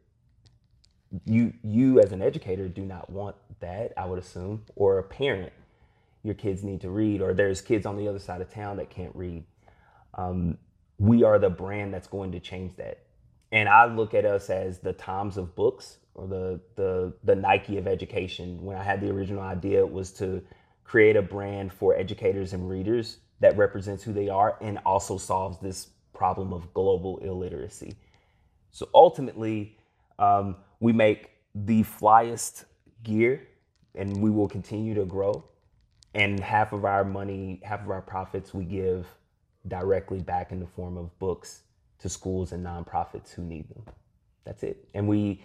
S1: You you as an educator do not want that, I would assume, or a parent, your kids need to read, or there's kids on the other side of town that can't read. Um, we are the brand that's going to change that. And I look at us as the Toms of books or the the the Nike of education. When I had the original idea, it was to create a brand for educators and readers that represents who they are and also solves this problem of global illiteracy. So ultimately, um, we make the flyest gear and we will continue to grow. And half of our money, half of our profits, we give directly back in the form of books to schools and nonprofits who need them. That's it. And we,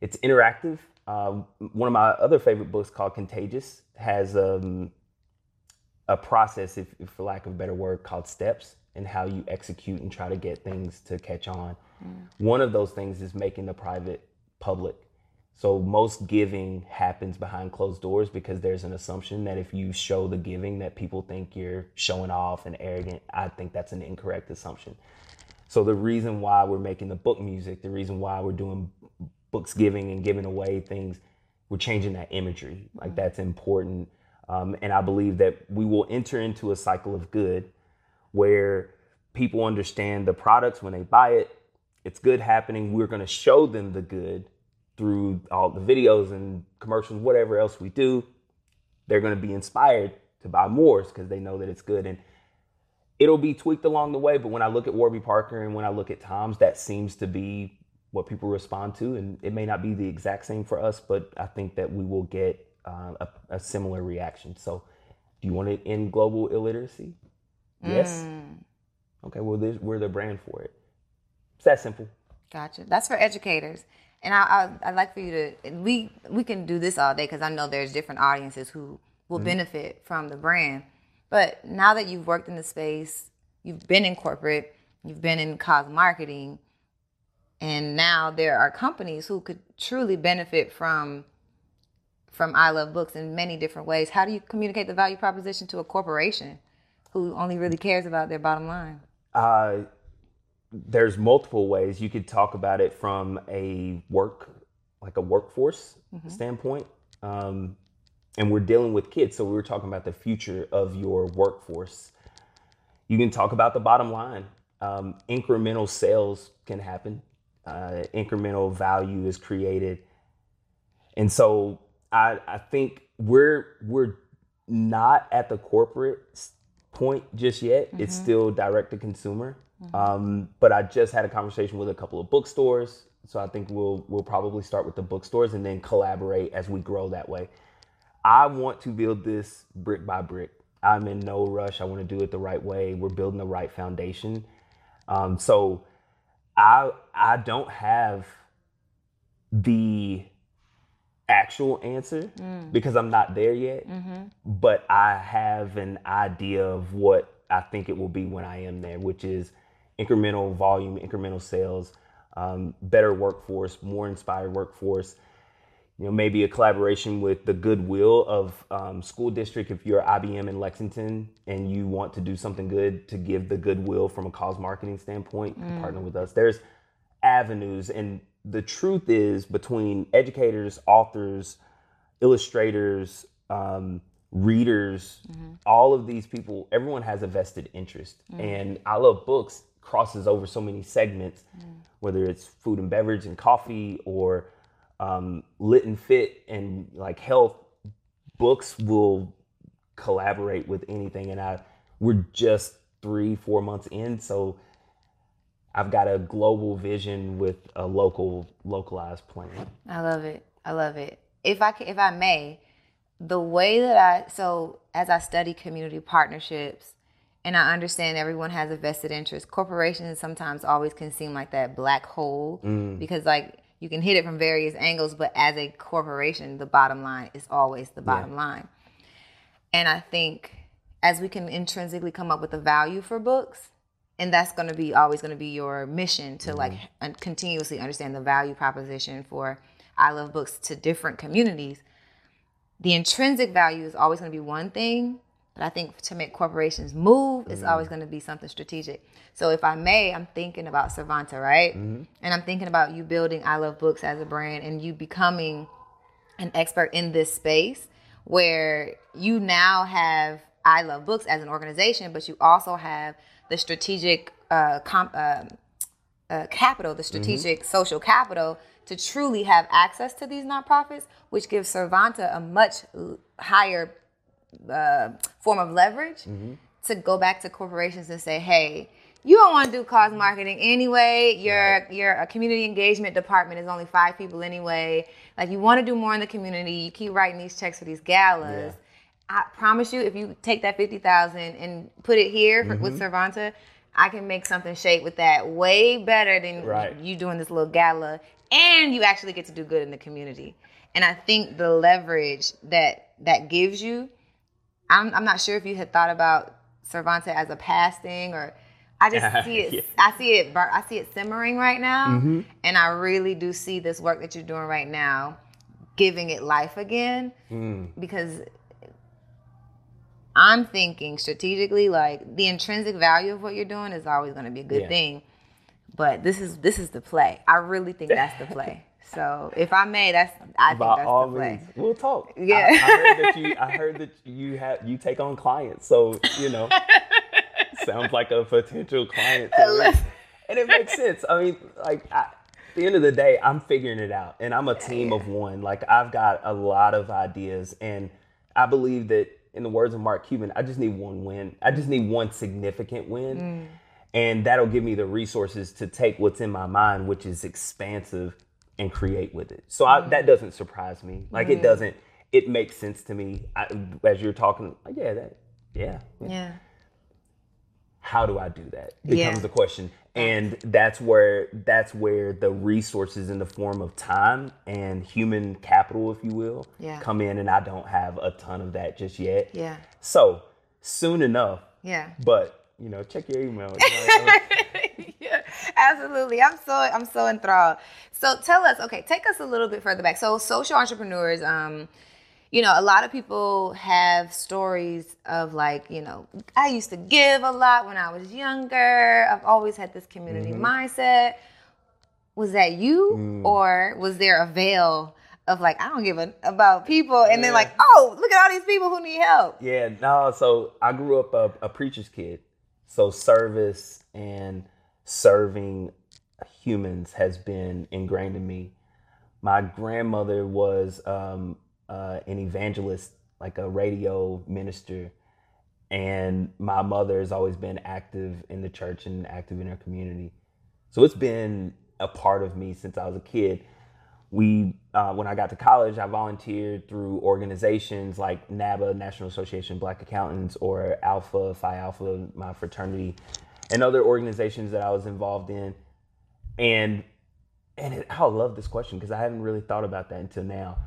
S1: it's interactive. Um, one of my other favorite books called Contagious has um, a process, if, if, for lack of a better word, called steps and how you execute and try to get things to catch on. Mm. One of those things is making the private public So most giving happens behind closed doors because there's an assumption that if you show the giving that people think you're showing off and arrogant. I think that's an incorrect assumption. So the reason why we're making the book music, the reason why we're doing books giving and giving away things, we're changing that imagery. Like that's important. Um, and I believe that we will enter into a cycle of good where people understand the products when they buy it. It's good happening. We're going to show them the good through all the videos and commercials, whatever else we do, they're going to be inspired to buy more because they know that it's good. And it'll be tweaked along the way. But when I look at Warby Parker and when I look at Toms, that seems to be what people respond to. And it may not be the exact same for us, but I think that we will get uh, a, a, similar reaction. So, do you want to end global illiteracy? Yes. Mm. Okay, well, we're the brand for it. It's that simple.
S2: Gotcha. That's for educators. And I, I would like for you to we we can do this all day because I know there's different audiences who will mm-hmm. benefit from the brand. But now that you've worked in the space, you've been in corporate, you've been in cause marketing, and now there are companies who could truly benefit from from I Love Books in many different ways. How do you communicate the value proposition to a corporation who only really cares about their bottom line?
S1: Uh, there's multiple ways. You could talk about it from a work like a workforce mm-hmm. standpoint um, and we're dealing with kids. So we were talking about the future of your workforce. You can talk about the bottom line. Um, incremental sales can happen. Uh, incremental value is created. And so I, I think we're we're not at the corporate point just yet mm-hmm. it's still direct to consumer Mm-hmm. Um, but I just had a conversation with a couple of bookstores, so I think we'll we'll probably start with the bookstores and then collaborate as we grow that way. I want to build this brick by brick. I'm in no rush. I want to do it the right way. We're building the right foundation. Um, so I I don't have the actual answer mm. because I'm not there yet. Mm-hmm. But I have an idea of what I think it will be when I am there, which is incremental volume, incremental sales, um, better workforce, more inspired workforce. You know, maybe a collaboration with the goodwill of um, school district. If you're IBM in Lexington and you want to do something good to give the goodwill from a cause marketing standpoint, mm. partner with us. There's avenues, and the truth is between educators, authors, illustrators, um, readers, mm-hmm. all of these people, everyone has a vested interest. Mm. And I love books crosses over so many segments, mm. whether it's food and beverage and coffee or um, lit and fit and like health. Books will collaborate with anything, and I we're just three four months in, so I've got a global vision with a local localized plan.
S2: I love it. I love it. If I can, if I may, the way that I so as I study community partnerships and I understand everyone has a vested interest. Corporations sometimes always can seem like that black hole mm. because like you can hit it from various angles, but as a corporation, the bottom line is always the bottom yeah. line. And I think as we can intrinsically come up with a value for books, and that's going to be always going to be your mission to mm-hmm. like un- continuously understand the value proposition for I love books to different communities. The intrinsic value is always going to be one thing, but I think to make corporations move, it's mm-hmm. always going to be something strategic. So if I may, I'm thinking about Servanta, right? Mm-hmm. And I'm thinking about you building I Love Books as a brand and you becoming an expert in this space where you now have I Love Books as an organization, but you also have the strategic uh, comp, uh, uh, capital, the strategic mm-hmm. social capital to truly have access to these nonprofits, which gives Servanta a much higher uh, form of leverage mm-hmm. to go back to corporations and say, hey, you don't want to do cause marketing anyway. Your right. your community engagement department is only five people anyway. Like you want to do more in the community. You keep writing these checks for these galas. Yeah. I promise you, if you take that fifty thousand and put it here mm-hmm. with Servanta, I can make something shape with that way better than right. you doing this little gala, and you actually get to do good in the community. And I think the leverage that that gives you I'm, I'm not sure if you had thought about Servanta as a past thing or I just see it. yeah. I see it. I see it simmering right now, mm-hmm. and I really do see this work that you're doing right now, giving it life again. Mm. Because I'm thinking strategically, like the intrinsic value of what you're doing is always going to be a good yeah. thing. But this is this is the play. I really think that's the play. So if I may, that's I By think that's all the play. Means,
S1: we'll talk. Yeah, I, I, heard that you. I heard that you have you take on clients. So you know, sounds like a potential client. and it makes sense. I mean, like I, at the end of the day, I'm figuring it out, and I'm a team of one. Like I've got a lot of ideas, and I believe that in the words of Mark Cuban, I just need one win. I just need one significant win. Mm. And that'll give me the resources to take what's in my mind, which is expansive, and create with it. So I, that doesn't surprise me. Like mm. it doesn't. It makes sense to me I, as you're talking. Like, yeah, that. Yeah.
S2: Yeah.
S1: How do I do that? Becomes yeah. the question, and that's where that's where the resources in the form of time and human capital, if you will,
S2: yeah.
S1: come in. And I don't have a ton of that just yet.
S2: Yeah.
S1: So soon enough.
S2: Yeah.
S1: But you know, check your email.
S2: yeah, absolutely. I'm so I'm so enthralled. So tell us, okay, take us a little bit further back. So social entrepreneurs, um, you know, a lot of people have stories of like, you know, I used to give a lot when I was younger. I've always had this community mm-hmm. mindset. Was that you, mm. or was there a veil of like I don't give a about people, and yeah. then like, oh, look at all these people who need help.
S1: Yeah, no. So I grew up a, a preacher's kid, so service and serving humans has been ingrained in me. My grandmother was um, uh, an evangelist, like a radio minister, and my mother has always been active in the church and active in her community. So it's been a part of me since I was a kid. We, uh, when I got to college, I volunteered through organizations like NABA, National Association of Black Accountants, or Alpha, Phi Alpha, my fraternity, and other organizations that I was involved in and and it, I love this question because I haven't really thought about that until now.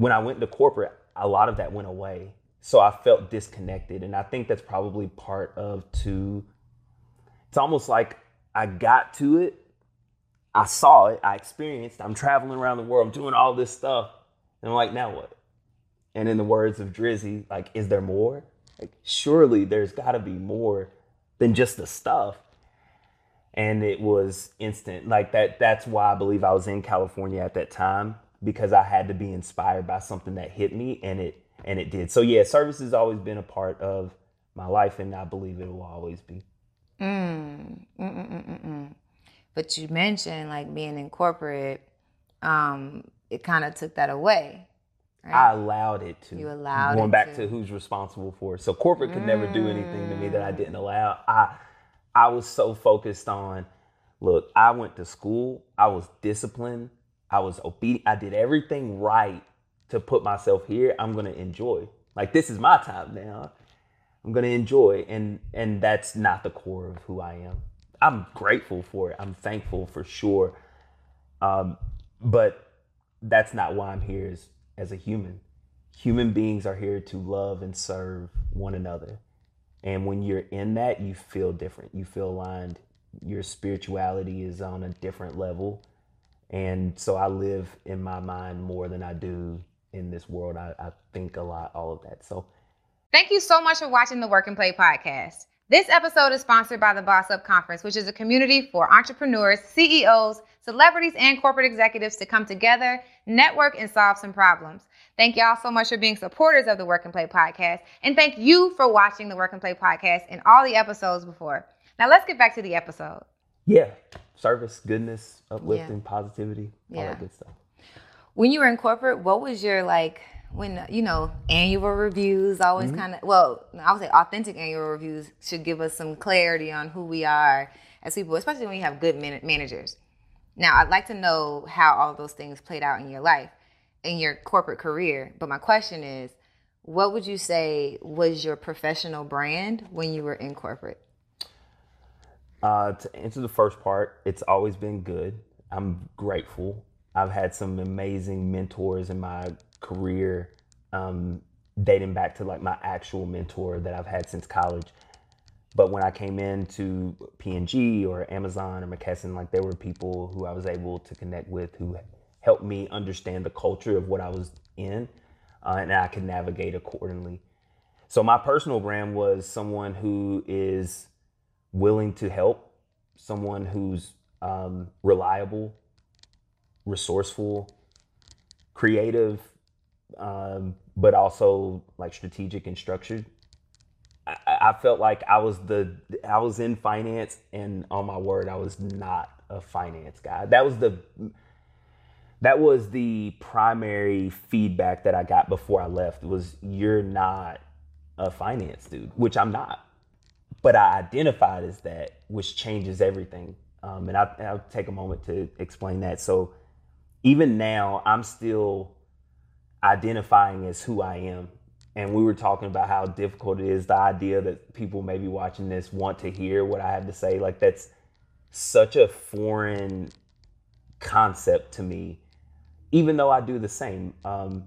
S1: When I went to corporate, a lot of that went away. So I felt disconnected. And I think that's probably part of to it's almost like I got to it, I saw it, I experienced, I'm traveling around the world, I'm doing all this stuff. And I'm like, now what? And in the words of Drizzy, like, is there more? Like, surely there's gotta be more than just the stuff and it was instant like that that's why i believe i was in california at that time because i had to be inspired by something that hit me and it and it did so yeah service has always been a part of my life and i believe it will always be
S2: mm. Mm-mm-mm-mm. but you mentioned like being in corporate um it kind of took that away
S1: right? i allowed it to
S2: you allowed
S1: going back
S2: to.
S1: to. who's responsible for it so corporate could mm. never do anything to me that i didn't allow i I was so focused on look, I went to school, I was disciplined, I was obedient, I did everything right to put myself here. I'm gonna enjoy. Like this is my time now. I'm gonna enjoy. And and that's not the core of who I am. I'm grateful for it. I'm thankful for sure. Um, but that's not why I'm here as, as a human. Human beings are here to love and serve one another. And when you're in that, you feel different. You feel aligned. Your spirituality is on a different level. And so I live in my mind more than I do in this world. I, I think a lot, all of that. So
S3: thank you so much for watching the Work N Play podcast. This episode is sponsored by the Boss Up Conference, which is a community for entrepreneurs, CEOs, celebrities, and corporate executives to come together, network, and solve some problems. Thank y'all so much for being supporters of the Work N Play podcast. And thank you for watching the Work N Play podcast and all the episodes before. Now let's get back to the episode.
S1: Yeah. Service, goodness, uplifting, yeah. positivity, all yeah. that good stuff.
S2: When you were in corporate, what was your like when you know annual reviews always mm-hmm. kind of well i would say authentic annual reviews should give us some clarity on who we are as people especially when you have good man- managers now i'd like to know how all those things played out in your life in your corporate career. But my question is, what would you say was your professional brand when you were in corporate?
S1: Uh, to answer the first part, it's always been good. I'm grateful. I've had some amazing mentors in my career, um, dating back to like my actual mentor that I've had since college. but when I came into P&G or Amazon or McKesson, like there were people who I was able to connect with who helped me understand the culture of what I was in, uh, and I could navigate accordingly. So my personal brand was someone who is willing to help, someone who's um, reliable, resourceful, creative, um, but also like strategic and structured. I, I felt like I was the I was in finance, and on my word, I was not a finance guy. That was the that was the primary feedback that I got before I left was you're not a finance dude, which I'm not. But I identified as that, which changes everything. Um, and I, I'll take a moment to explain that. So even now, I'm still identifying as who I am. And we were talking about how difficult it is the idea that people maybe watching this want to hear what I have to say. Like, that's such a foreign concept to me, even though I do the same. Um,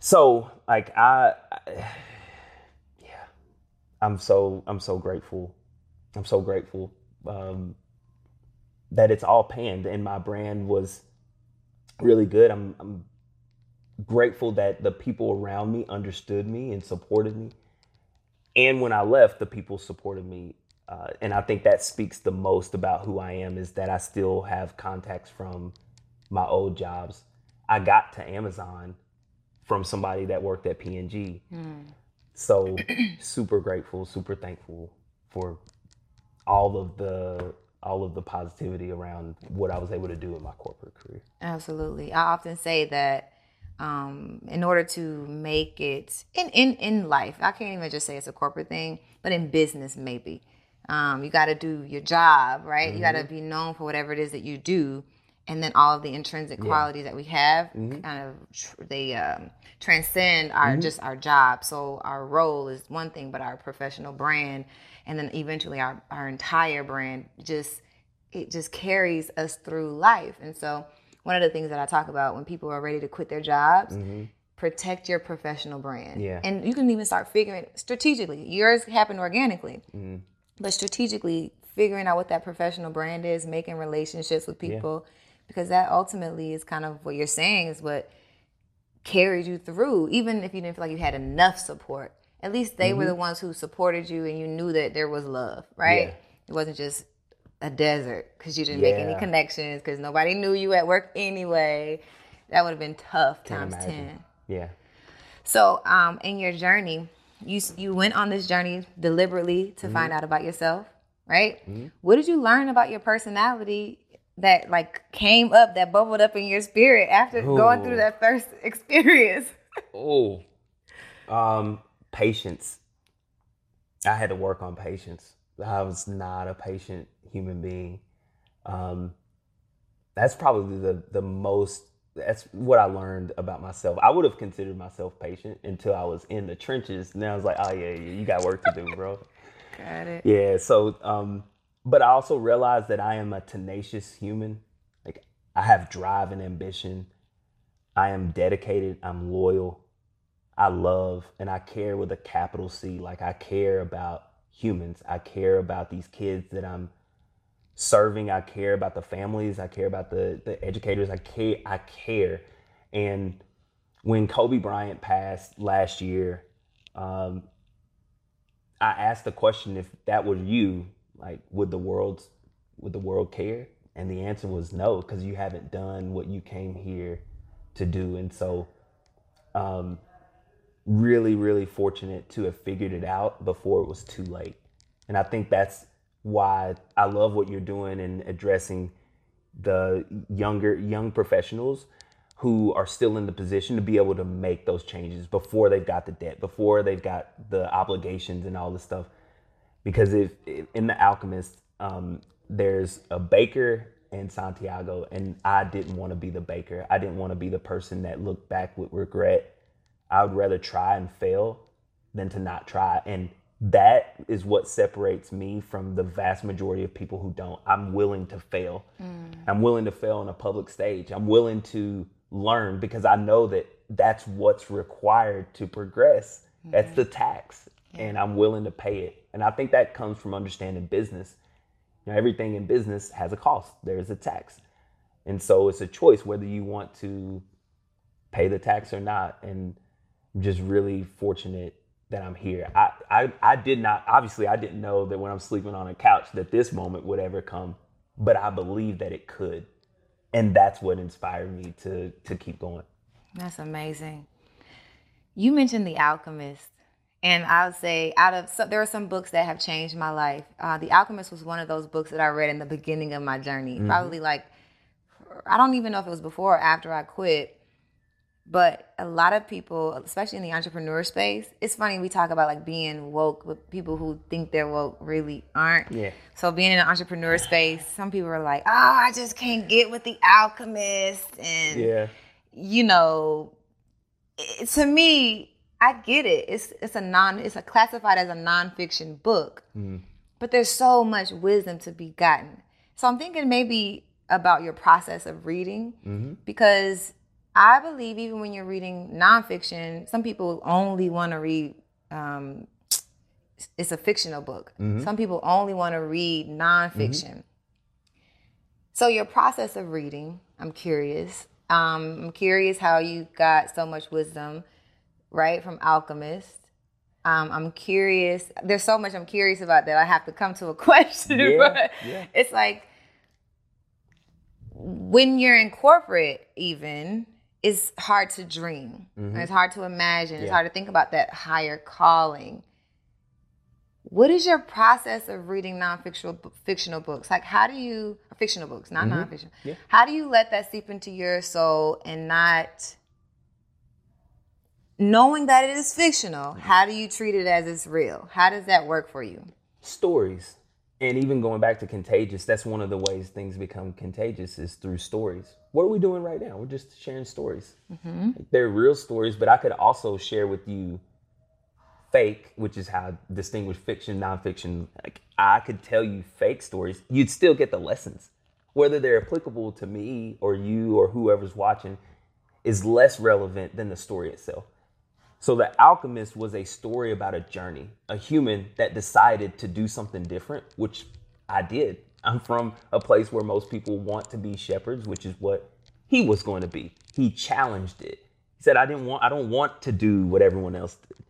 S1: so, like, I, I, I'm so, I'm so grateful. I'm so grateful um, that it's all panned and my brand was really good. I'm, I'm grateful that the people around me understood me and supported me. And when I left, the people supported me. Uh, and I think that speaks the most about who I am is that I still have contacts from my old jobs. I got to Amazon from somebody that worked at P&G. Mm. So super grateful, super thankful for all of the all of the positivity around what I was able to do in my corporate career.
S2: Absolutely. I often say that um, in order to make it in, in, in life, I can't even just say it's a corporate thing, but in business, maybe. Um, you got to do your job, right? Mm-hmm. You got to be known for whatever it is that you do. And then all of the intrinsic yeah. qualities that we have mm-hmm. kind of they um, transcend our mm-hmm. just our job. So our role is one thing, but our professional brand and then eventually our, our entire brand just it just carries us through life and so one of the things that i talk about when people are ready to quit their jobs mm-hmm. protect your professional brand
S1: yeah.
S2: and you can even start figuring strategically yours happened organically mm-hmm. but strategically figuring out what that professional brand is making relationships with people yeah. Because that ultimately is kind of what you're saying is what carried you through even if you didn't feel like you had enough support at least they mm-hmm. were the ones who supported you and you knew that there was love, right? Yeah. It wasn't just a desert because you didn't yeah. make any connections because nobody knew you at work anyway. That would have been tough Can't times imagine. 10.
S1: Yeah.
S2: So, um, in your journey, you you went on this journey deliberately to mm-hmm. find out about yourself, right? Mm-hmm. What did you learn about your personality that like came up, that bubbled up in your spirit after Ooh. going through that first experience?
S1: oh, um, patience. I had to work on patience. I was not a patient human being. Um, that's probably the the most. That's what I learned about myself. I would have considered myself patient until I was in the trenches. And then I was like, oh yeah, yeah you got work to do, bro.
S2: got it.
S1: Yeah. So, um, but I also realized that I am a tenacious human. Like I have drive and ambition. I am dedicated. I'm loyal. I love and I care with a capital C. Like I care about humans. I care about these kids that I'm serving. I care about the families. I care about the the educators. I care. I care. And when Kobe Bryant passed last year, um, I asked the question: If that was you, like, would the world would the world care? And the answer was no, because you haven't done what you came here to do. And so, um, really, really fortunate to have figured it out before it was too late. And I think that's why I love what you're doing and addressing the younger young professionals who are still in the position to be able to make those changes before they've got the debt, before they've got the obligations and all this stuff. Because if, if in the Alchemist, um, there's a baker and Santiago, and I didn't want to be the baker. I didn't want to be the person that looked back with regret I would rather try and fail than to not try. And that is what separates me from the vast majority of people who don't. I'm willing to fail. Mm. I'm willing to fail on a public stage. I'm willing to learn because I know that that's what's required to progress. Mm-hmm. That's the tax. Yeah. And I'm willing to pay it. And I think that comes from understanding business. You know, everything in business has a cost. There's a tax. And so it's a choice whether you want to pay the tax or not. And I'm just really fortunate that I'm here. I, I I did not obviously I didn't know that when I'm sleeping on a couch that this moment would ever come, but I believe that it could. And that's what inspired me to to keep going.
S2: That's amazing. You mentioned The Alchemist. And I would say, out of so, there are some books that have changed my life. Uh, the Alchemist was one of those books that I read in the beginning of my journey. Mm-hmm. Probably like, I don't even know if it was before or after I quit. But a lot of people, especially in the entrepreneur space, it's funny we talk about like being woke, but people who think they're woke really aren't.
S1: Yeah.
S2: So being in the entrepreneur space, some people are like, "Oh, I just can't get with the alchemist," and
S1: yeah,
S2: you know, it, to me, I get it. It's it's a non, it's a classified as a nonfiction book, mm. but there's so much wisdom to be gotten. So I'm thinking maybe about your process of reading mm-hmm. because I believe even when you're reading nonfiction, some people only want to read. Um, it's a fictional book. Mm-hmm. Some people only want to read nonfiction. Mm-hmm. So your process of reading, I'm curious. Um, I'm curious how you got so much wisdom, right, from Alchemist. Um, I'm curious. There's so much I'm curious about that I have to come to a question. Yeah, but yeah. it's like when you're in corporate, even it's hard to dream. Mm-hmm. It's hard to imagine. Yeah. It's hard to think about that higher calling. What is your process of reading non-fictional fictional books? Like, how do you fictional books, not mm-hmm. nonfiction? Yeah. How do you let that seep into your soul and not knowing that it is fictional? How do you treat it as it's real? How does that work for you?
S1: Stories and even going back to contagious, that's one of the ways things become contagious is through stories. What are we doing right now? We're just sharing stories. Mm-hmm. They're real stories, but I could also share with you fake, which is how I distinguish fiction, nonfiction. Like I could tell you fake stories. You'd still get the lessons. Whether they're applicable to me or you or whoever's watching is less relevant than the story itself. So The Alchemist was a story about a journey, a human that decided to do something different, which I did. I'm from a place where most people want to be shepherds, which is what he was going to be. He challenged it. He said, "I didn't want. I don't want to do what everyone else did.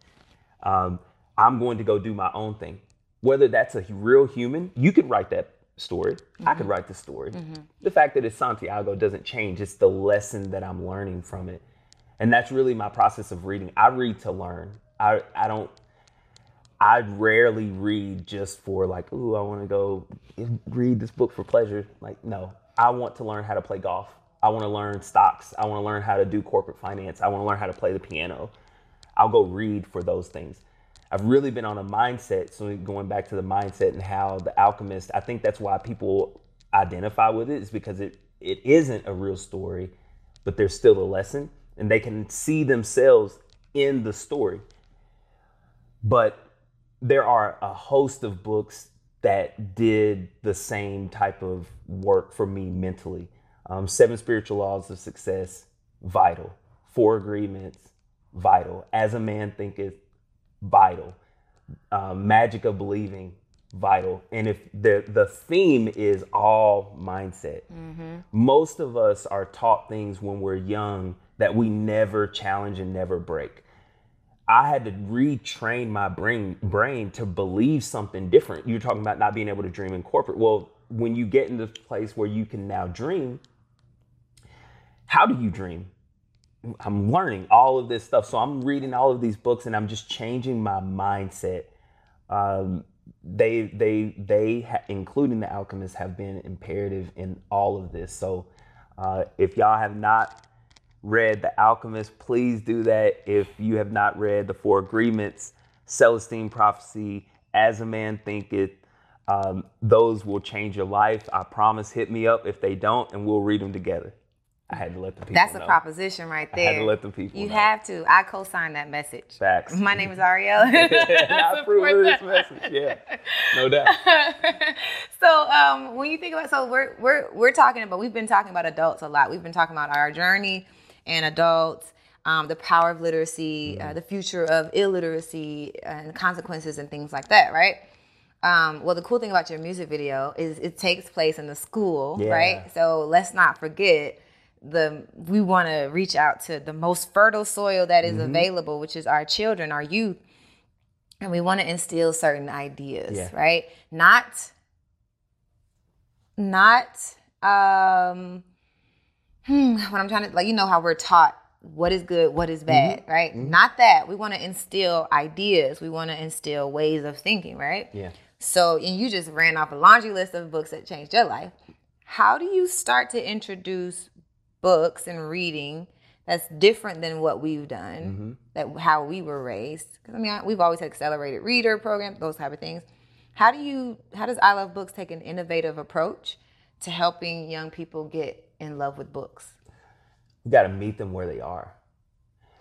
S1: Um, I'm going to go do my own thing. Whether that's a real human, you could write that story. Mm-hmm. I could mm-hmm. write the story. Mm-hmm. The fact that it's Santiago doesn't change. It's the lesson that I'm learning from it and that's really my process of reading. I read to learn. I I don't. I rarely read just for like, ooh, I want to go read this book for pleasure. Like, no, I want to learn how to play golf. I want to learn stocks. I want to learn how to do corporate finance. I want to learn how to play the piano. I'll go read for those things. I've really been on a mindset. So going back to the mindset and how the alchemist, I think that's why people identify with it is because it it isn't a real story, but there's still a lesson and they can see themselves in the story. But there are a host of books that did the same type of work for me mentally. Um, Seven Spiritual Laws of Success, vital. Four Agreements, vital. As a Man Thinketh, vital. Um, Magic of Believing, vital. And if the the theme is all mindset, mm-hmm. most of us are taught things when we're young that we never challenge and never break. I had to retrain my brain brain to believe something different. You're talking about not being able to dream in corporate. Well, when you get in this place where you can now dream, how do you dream? I'm learning all of this stuff. So I'm reading all of these books and I'm just changing my mindset. Um, they they they ha- including the alchemists have been imperative in all of this. So uh, if y'all have not read The Alchemist, please do that. If you have not read The Four Agreements, Celestine Prophecy, As a Man Thinketh, um, those will change your life. I promise. Hit me up if they don't, and we'll read them together. I had to let the people.
S2: That's a proposition right there.
S1: I had to let the people.
S2: You
S1: know.
S2: have to. I co-sign that message.
S1: Facts.
S2: My name is Ariel.
S1: I approve this message. Yeah, no doubt.
S2: so um, when you think about, so we're we're we're talking about. We've been talking about adults a lot. We've been talking about our journey and adults, um, the power of literacy, uh, uh, the future of illiteracy, and consequences and things like that, right? um, well, the cool thing about your music video is it takes place in the school,
S1: Yeah.
S2: right? So let's not forget the we want to reach out to the most fertile soil that is
S1: Mm-hmm.
S2: available, which is our children, our youth, and we want to instill certain ideas,
S1: Yeah.
S2: right? Not, not um, hmm, what I'm trying to like, you know how we're taught what is good, what is bad,
S1: Mm-hmm.
S2: right? Not that we want to instill ideas, we want to instill ways of thinking, right?
S1: Yeah.
S2: So, and you just ran off a laundry list of books that changed your life. How do you start to introduce books and reading that's different than what we've done, that how we were raised? 'Cause, I mean, I- we've always had accelerated reader programs, those type of things. How do you? How does I Love Books take an innovative approach to helping young people get in love with books?
S1: we got to meet them where they are.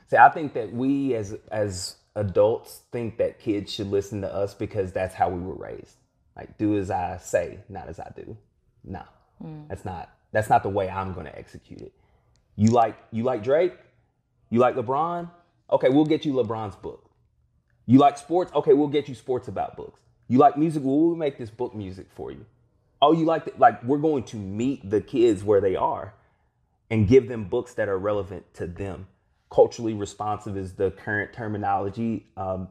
S1: See, I think that we as as adults think that kids should listen to us because that's how we were raised. Like do as I say, not as I do. No. Hmm. That's not that's not the way I'm going to execute it. You like you like Drake? You like LeBron? Okay, we'll get you LeBron's book. You like sports? Okay, we'll get you sports about books. You like music? Well, we'll make this book music for you. Oh, you like the, like we're going to meet the kids where they are and give them books that are relevant to them. Culturally responsive is the current terminology. Um,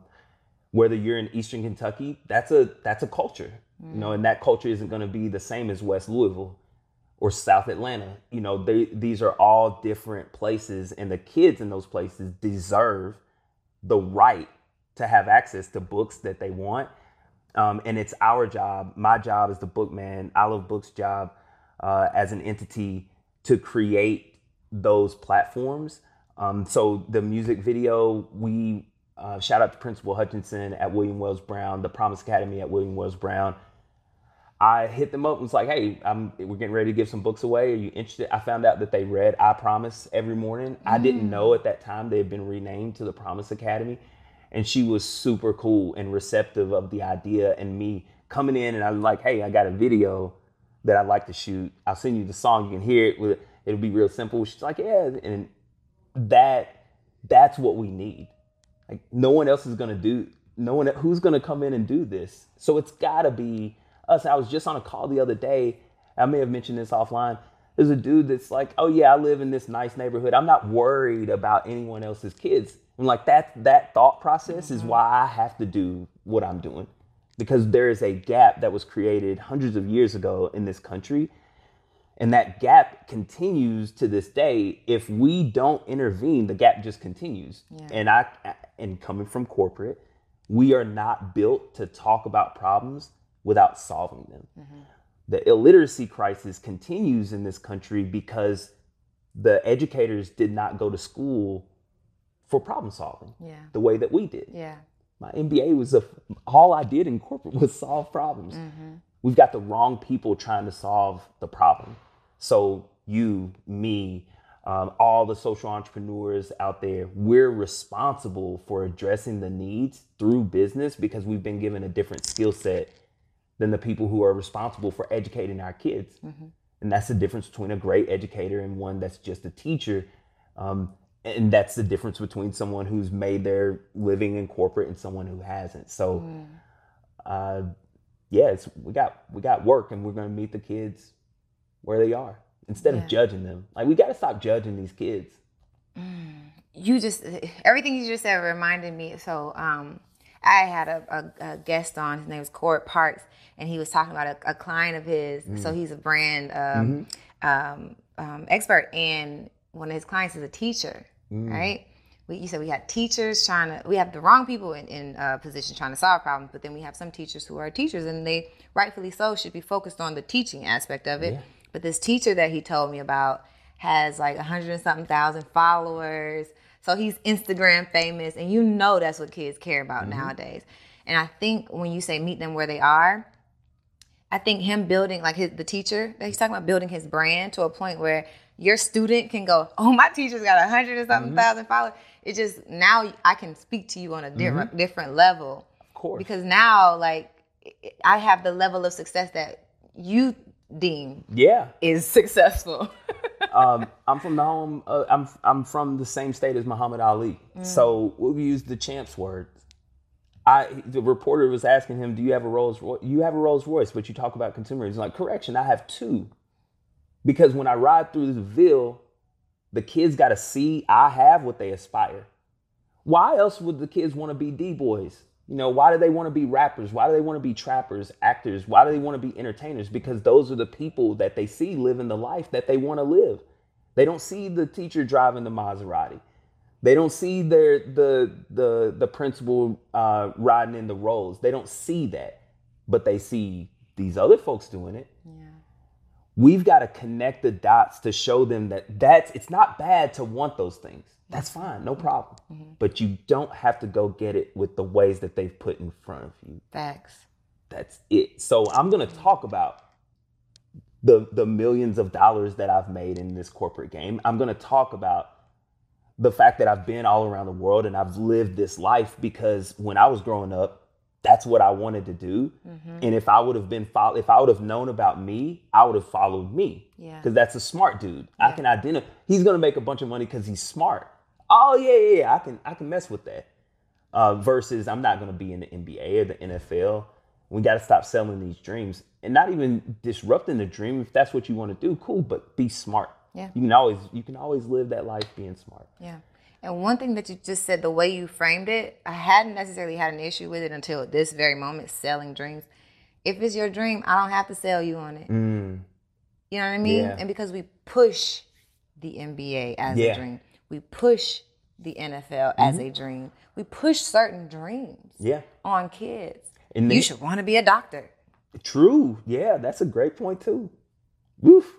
S1: whether you're in Eastern Kentucky, that's a that's a culture, you know, and that culture isn't going to be the same as West Louisville or South Atlanta. You know, they these are all different places, and the kids in those places deserve the right to have access to books that they want. Um, and it's our job, my job as the bookman, I Love Books' job uh, as an entity to create those platforms. Um, so the music video, we uh, shout out to Principal Hutchinson at William Wells Brown, the Promise Academy at William Wells Brown. I hit them up and was like, "Hey, I'm we're getting ready to give some books away. Are you interested?" I found out that they read I Promise every morning. I didn't know at that time they had been renamed to the Promise Academy, and she was super cool and receptive of the idea and me coming in and I'm like, "Hey, I got a video that I'd like to shoot. I'll send you the song. You can hear it. It'll be real simple." She's like, "Yeah," and that that's what we need. Like no one else is gonna do. No one who's gonna come in and do this. So it's gotta be us. I was just on a call the other day. I may have mentioned this offline. There's a dude that's like, "Oh yeah, I live in this nice neighborhood. I'm not worried about anyone else's kids." And like that that thought process is mm-hmm. why I have to do what I'm doing. Because there is a gap that was created hundreds of years ago in this country. And that gap continues to this day. If we don't intervene the gap just continues. And i and coming from corporate we are not built to talk about problems without solving them. Mm-hmm. The illiteracy crisis continues in this country because the educators did not go to school for problem solving
S2: Yeah.
S1: the way that we did
S2: Yeah.
S1: my MBA was a all I did in corporate was solve problems. We've got the wrong people trying to solve the problem. So you, me, um, all the social entrepreneurs out there, we're responsible for addressing the needs through business because we've been given a different skill set than the people who are responsible for educating our kids. And that's the difference between a great educator and one that's just a teacher. Um, and that's the difference between someone who's made their living in corporate and someone who hasn't. So, uh, yeah, it's, we got we got work, and we're going to meet the kids where they are instead
S2: Yeah.
S1: of judging them. Like we got to stop judging these kids.
S2: you just everything you just said reminded me. So um, I had a, a, a guest on. His name was Court Parks, and he was talking about a, a client of his. So he's a brand um, um, um, expert, and one of his clients is a teacher, right? We, you said we had teachers trying to. We have the wrong people in, in uh, positions trying to solve problems, but then we have some teachers who are teachers, and they rightfully so should be focused on the teaching aspect of it. But this teacher that he told me about has like a hundred and something thousand followers. So he's Instagram famous, and you know that's what kids care about nowadays. And I think when you say meet them where they are, I think him building like his the teacher that he's talking about building his brand to a point where your student can go, oh, my teacher's got a hundred or something thousand followers. It just now I can speak to you on a different different level
S1: Of course.
S2: because now like I have the level of success that you deem
S1: Yeah.
S2: is successful.
S1: um, I'm from the home. Uh, I'm I'm from the same state as Muhammad Ali. So we'll use the champs words. I the reporter was asking him, "Do you have a Rolls Royce? You have a Rolls Royce, but you talk about consumerism." He's like, "Correction, I have two, because when I ride through the Ville, the kids got to see I have what they aspire. Why else would the kids want to be D boys? You know, why do they want to be rappers? Why do they want to be trappers, actors? Why do they want to be entertainers? Because those are the people that they see living the life that they want to live. They don't see the teacher driving the Maserati. They don't see their the the the principal uh, riding in the Rolls. They don't see that, but they see these other folks doing it. Yeah. We've got to connect the dots to show them that that's it's not bad to want those things. That's fine, no problem. Mm-hmm. But you don't have to go get it with the ways that they've put in front of you.
S2: Facts.
S1: That's it. So I'm gonna talk about the the millions of dollars that I've made in this corporate game. I'm gonna talk about the fact that I've been all around the world and I've lived this life because when I was growing up, that's what I wanted to do. Mm-hmm. And if I would have been follow, if I would have known about me, I would have followed me. Yeah. Because that's a smart dude. Yeah. I can identify. He's gonna make a bunch of money because he's smart. Oh yeah, yeah, yeah. I can I can mess with that. Uh, versus I'm not gonna be in the NBA or the NFL. We got to stop selling these dreams and not even disrupting the dream. If that's what you want to do, cool. But be smart. Yeah. You can always you can always live that life being smart.
S2: Yeah. And one thing that you just said, the way you framed it, I hadn't necessarily had an issue with it until this very moment, selling dreams. If it's your dream, I don't have to sell you on it. Mm. You know what I mean? Yeah. And because we push the NBA as yeah. a dream, we push the NFL mm-hmm. as a dream. We push certain dreams
S1: yeah.
S2: on kids. And you should want to be a doctor.
S1: True. Yeah, that's a great point too. Woof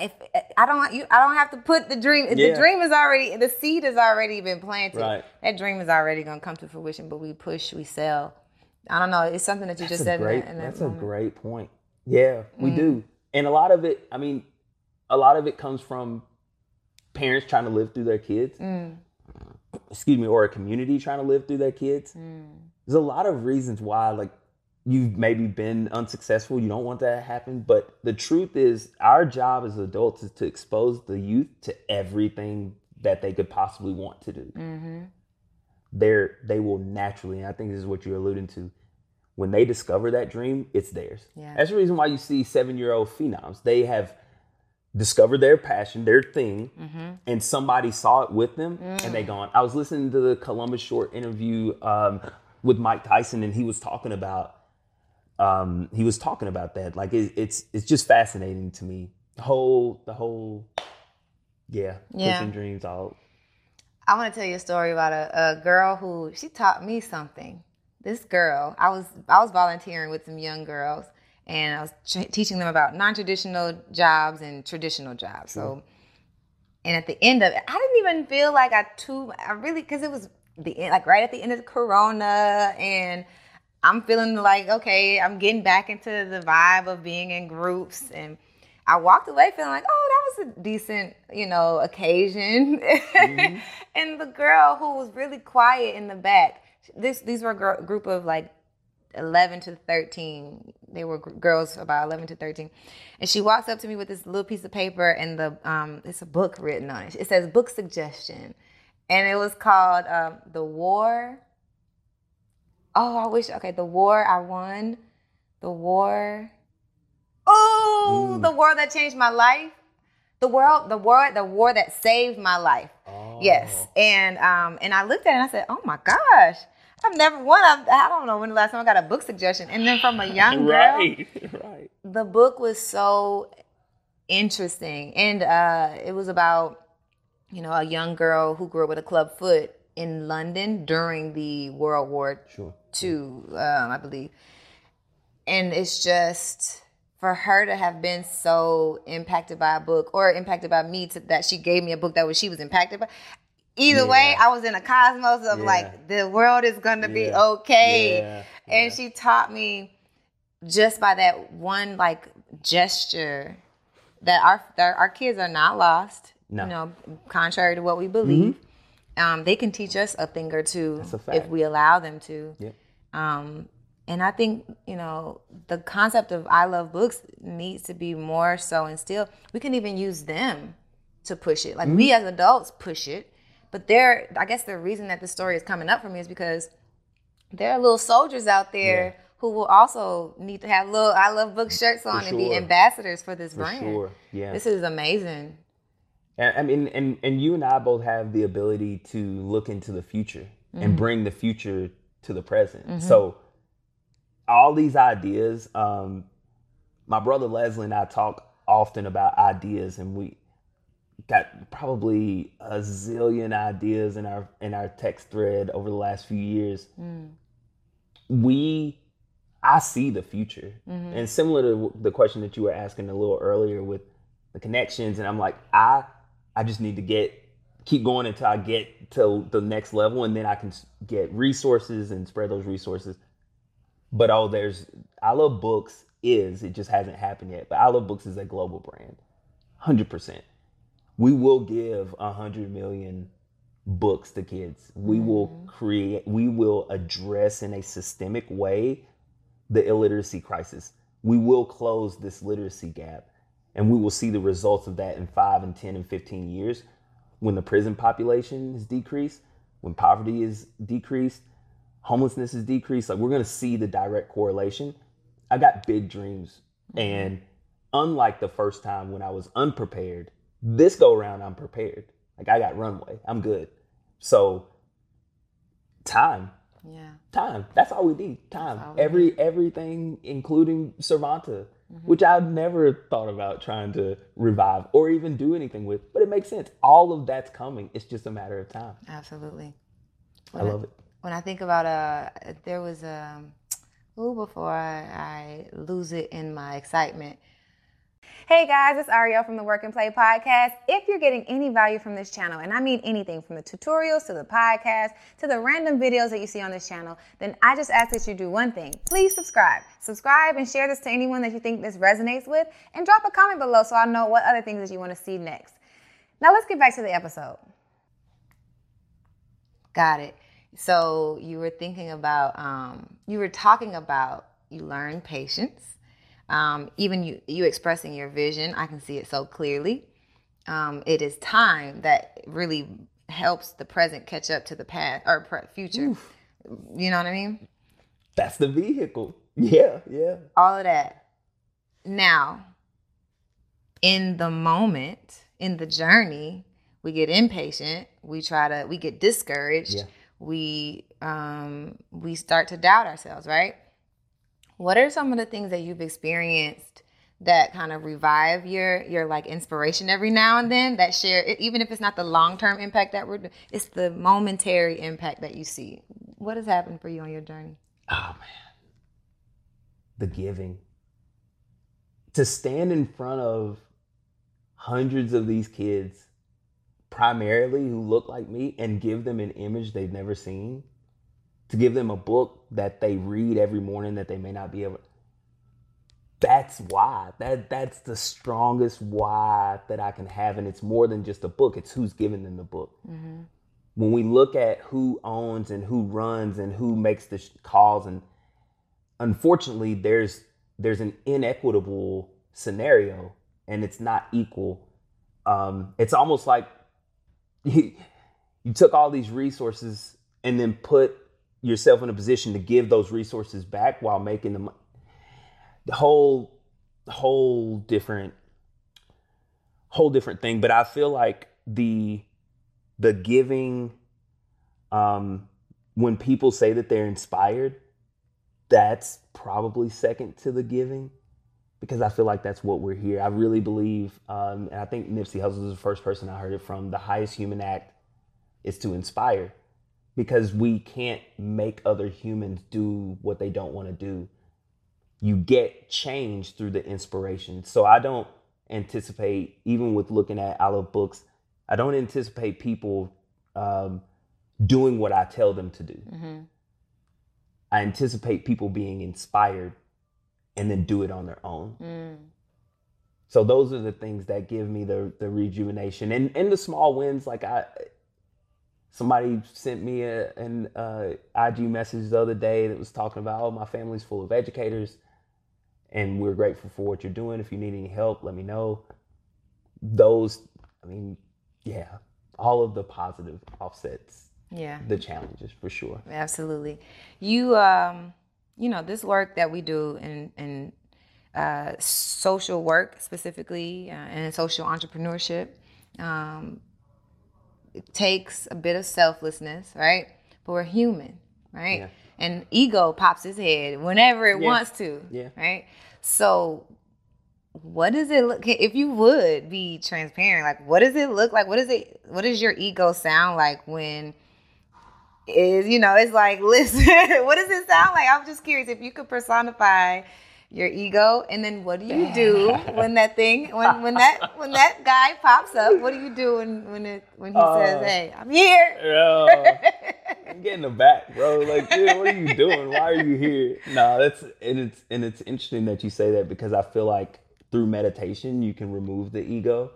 S2: if I don't you I don't have to put the dream yeah. the dream is already the seed has already been planted.
S1: Right.
S2: That dream is already gonna come to fruition, but we push, we sell. I don't know. It's something that you
S1: that's
S2: just said.
S1: Great,
S2: in that, in that
S1: that's
S2: moment.
S1: a great point. Yeah, we mm. do, and a lot of it. I mean, a lot of it comes from parents trying to live through their kids. Mm. Excuse me, or a community trying to live through their kids. Mm. There's a lot of reasons why, like you've maybe been unsuccessful. You don't want that to happen. But the truth is, our job as adults is to expose the youth to everything that they could possibly want to do. Mm-hmm. They're, they will naturally, and I think this is what you're alluding to, when they discover that dream, it's theirs. Yeah. That's the reason why you see seven year old phenoms. They have discovered their passion, their thing, mm-hmm. and somebody saw it with them, mm. and they gone. I was listening to the Columbus Short interview um, with Mike Tyson, and he was talking about um, he was talking about that. Like it, it's it's just fascinating to me. The whole the whole yeah, yeah. pushing dreams out.
S2: I want to tell you a story about a, a girl who she taught me something. This girl, I was I was volunteering with some young girls, and I was t- teaching them about non-traditional jobs and traditional jobs. Sure. So, and at the end of it, I didn't even feel like I too I really because it was the end, like right at the end of the Corona, and I'm feeling like, okay, I'm getting back into the vibe of being in groups. And I walked away feeling like, oh, that was a decent, you know, occasion. Mm-hmm. and the girl who was really quiet in the back, this these were a group of like 11 to 13. They were g- girls about 11 to 13. And she walks up to me with this little piece of paper and the um, it's a book written on it. It says book suggestion. And it was called um, The War oh, I wish, okay, the war I won, the war, oh, mm. the war that changed my life. The world, the war, the war that saved my life. Oh. Yes, and um, and I looked at it and I said, "Oh my gosh, I've never won. I, I don't know when the last time I got a book suggestion." And then from a young girl, right, right. The book was so interesting, and uh, it was about you know a young girl who grew up with a club foot in London during the World War sure. II, um, I believe. And it's just for her to have been so impacted by a book or impacted by me to, that she gave me a book that was she was impacted by. Either yeah. way, I was in a cosmos of yeah. like the world is going to yeah. be okay. And she taught me just by that one like gesture that our that our kids are not lost. No. You know, contrary to what we believe. Mm-hmm um, they can teach us a thing or two if we allow them to.
S1: Yep.
S2: Um, and I think you know the concept of I love books needs to be more so instilled. We can even use them to push it. Like mm-hmm. we as adults push it, but there, I guess the reason that the story is coming up for me is because there are little soldiers out there
S1: Yeah.
S2: who will also need to have little I love book shirts on and be ambassadors for this
S1: For
S2: brand.
S1: sure. Yeah.
S2: This is amazing.
S1: And I mean, and and you and I both have the ability to look into the future and mm-hmm. bring the future to the present. Mm-hmm. So all these ideas, um, my brother Leslie and I talk often about ideas, and we got probably a zillion ideas in our in our text thread over the last few years. Mm. We, I see the future, mm-hmm. and similar to the question that you were asking a little earlier with the connections, and I'm like, I, I just need to get keep going until I get to the next level, and then I can get resources and spread those resources. But oh, there's I love books is it just hasn't happened yet. But I love books is a global brand, hundred percent. We will give a hundred million books to kids. We mm-hmm. will create. We will address in a systemic way the illiteracy crisis. We will close this literacy gap, and we will see the results of that in five and ten and fifteen years when the prison population is decreased, when poverty is decreased, homelessness is decreased. Like we're gonna see the direct correlation. I got big dreams, and unlike the first time when I was unprepared, this go around I'm prepared. Like I got runway. I'm good. So time,
S2: Yeah.
S1: time. That's all we need. Time.
S2: we
S1: Every everything, including Servanta, which I've never thought about trying to revive or even do anything with. But it makes sense. All of that's coming. It's just a matter of time.
S2: Absolutely.
S1: I love it.
S2: When I think about uh there was a ooh before I, I lose it in my excitement.
S3: Hey guys, it's Ariel from the Work N Play podcast. If you're getting any value from this channel, and I mean anything from the tutorials to the podcast to the random videos that you see on this channel, then I just ask that you do one thing. Please subscribe. Subscribe and share this to anyone that you think this resonates with, and drop a comment below so I know what other things that you want to see next. Now let's get back to the episode.
S2: Got it. So you were thinking about um you were talking about you learn patience. Um, even you you expressing your vision, I can see it so clearly. Um, it is time that really helps the present catch up to the past or pre- future. You know what I mean?
S1: That's the vehicle. Yeah, yeah.
S2: all of that. Now, in the moment, in the journey, we get impatient. We try to, we get discouraged.
S1: Yeah.
S2: We um, we start to doubt ourselves, right? What are some of the things that you've experienced that kind of revive your your like inspiration every now and then? That share, even if it's not the long term impact that we're, it's the momentary impact that you see. What has happened for you on your journey?
S1: Oh man. The giving. To stand in front of hundreds of these kids, primarily who look like me, and give them an image they've never seen. To give them a book that they read every morning that they may not be able that's why. That that's the strongest why that I can have. And it's more than just a book, it's who's giving them the book when we look at who owns and who runs and who makes the sh- calls and unfortunately there's there's an inequitable scenario and it's not equal um, it's almost like you, you took all these resources and then put yourself in a position to give those resources back while making them the whole whole different whole different thing. But i feel like the the giving um when people say that they're inspired that's probably second to the giving because i feel like that's what we're here. I really believe um and i think nipsey hussle is the first person i heard it from the highest human act is to inspire because we can't make other humans do what they don't want to do you get change through the inspiration so i don't anticipate even with looking at i love books I don't anticipate people um, doing what I tell them to do. I anticipate people being inspired and then do it on their own. So those are the things that give me the the rejuvenation and and the small wins. Like I, somebody sent me a, an uh, IG message the other day that was talking about, oh, my family's full of educators, and we're grateful for what you're doing. If you need any help, let me know. Those, I mean, yeah, all of the positive offsets
S2: yeah
S1: the challenges for sure.
S2: Absolutely. You um you know, this work that we do in in uh, social work specifically uh, and in social entrepreneurship um, it takes a bit of selflessness, right? But we're human, right?
S1: Yeah.
S2: And ego pops its head whenever it
S1: Yeah.
S2: wants to,
S1: Yeah.
S2: right? So, what does it look? If you would be transparent, like what does it look like? What is it? What does your ego sound like when? Is you know, it's like listen. what does it sound like? I'm just curious if you could personify your ego, and then what do you do when that thing, when when that when that guy pops up? What do you do when when it when he says,
S1: Uh,
S2: "Hey, I'm here"?
S1: Yeah. I'm getting the back, bro. Like, dude, what are you doing? Why are you here? No, that's and it's and it's interesting that you say that because I feel like through meditation you can remove the ego,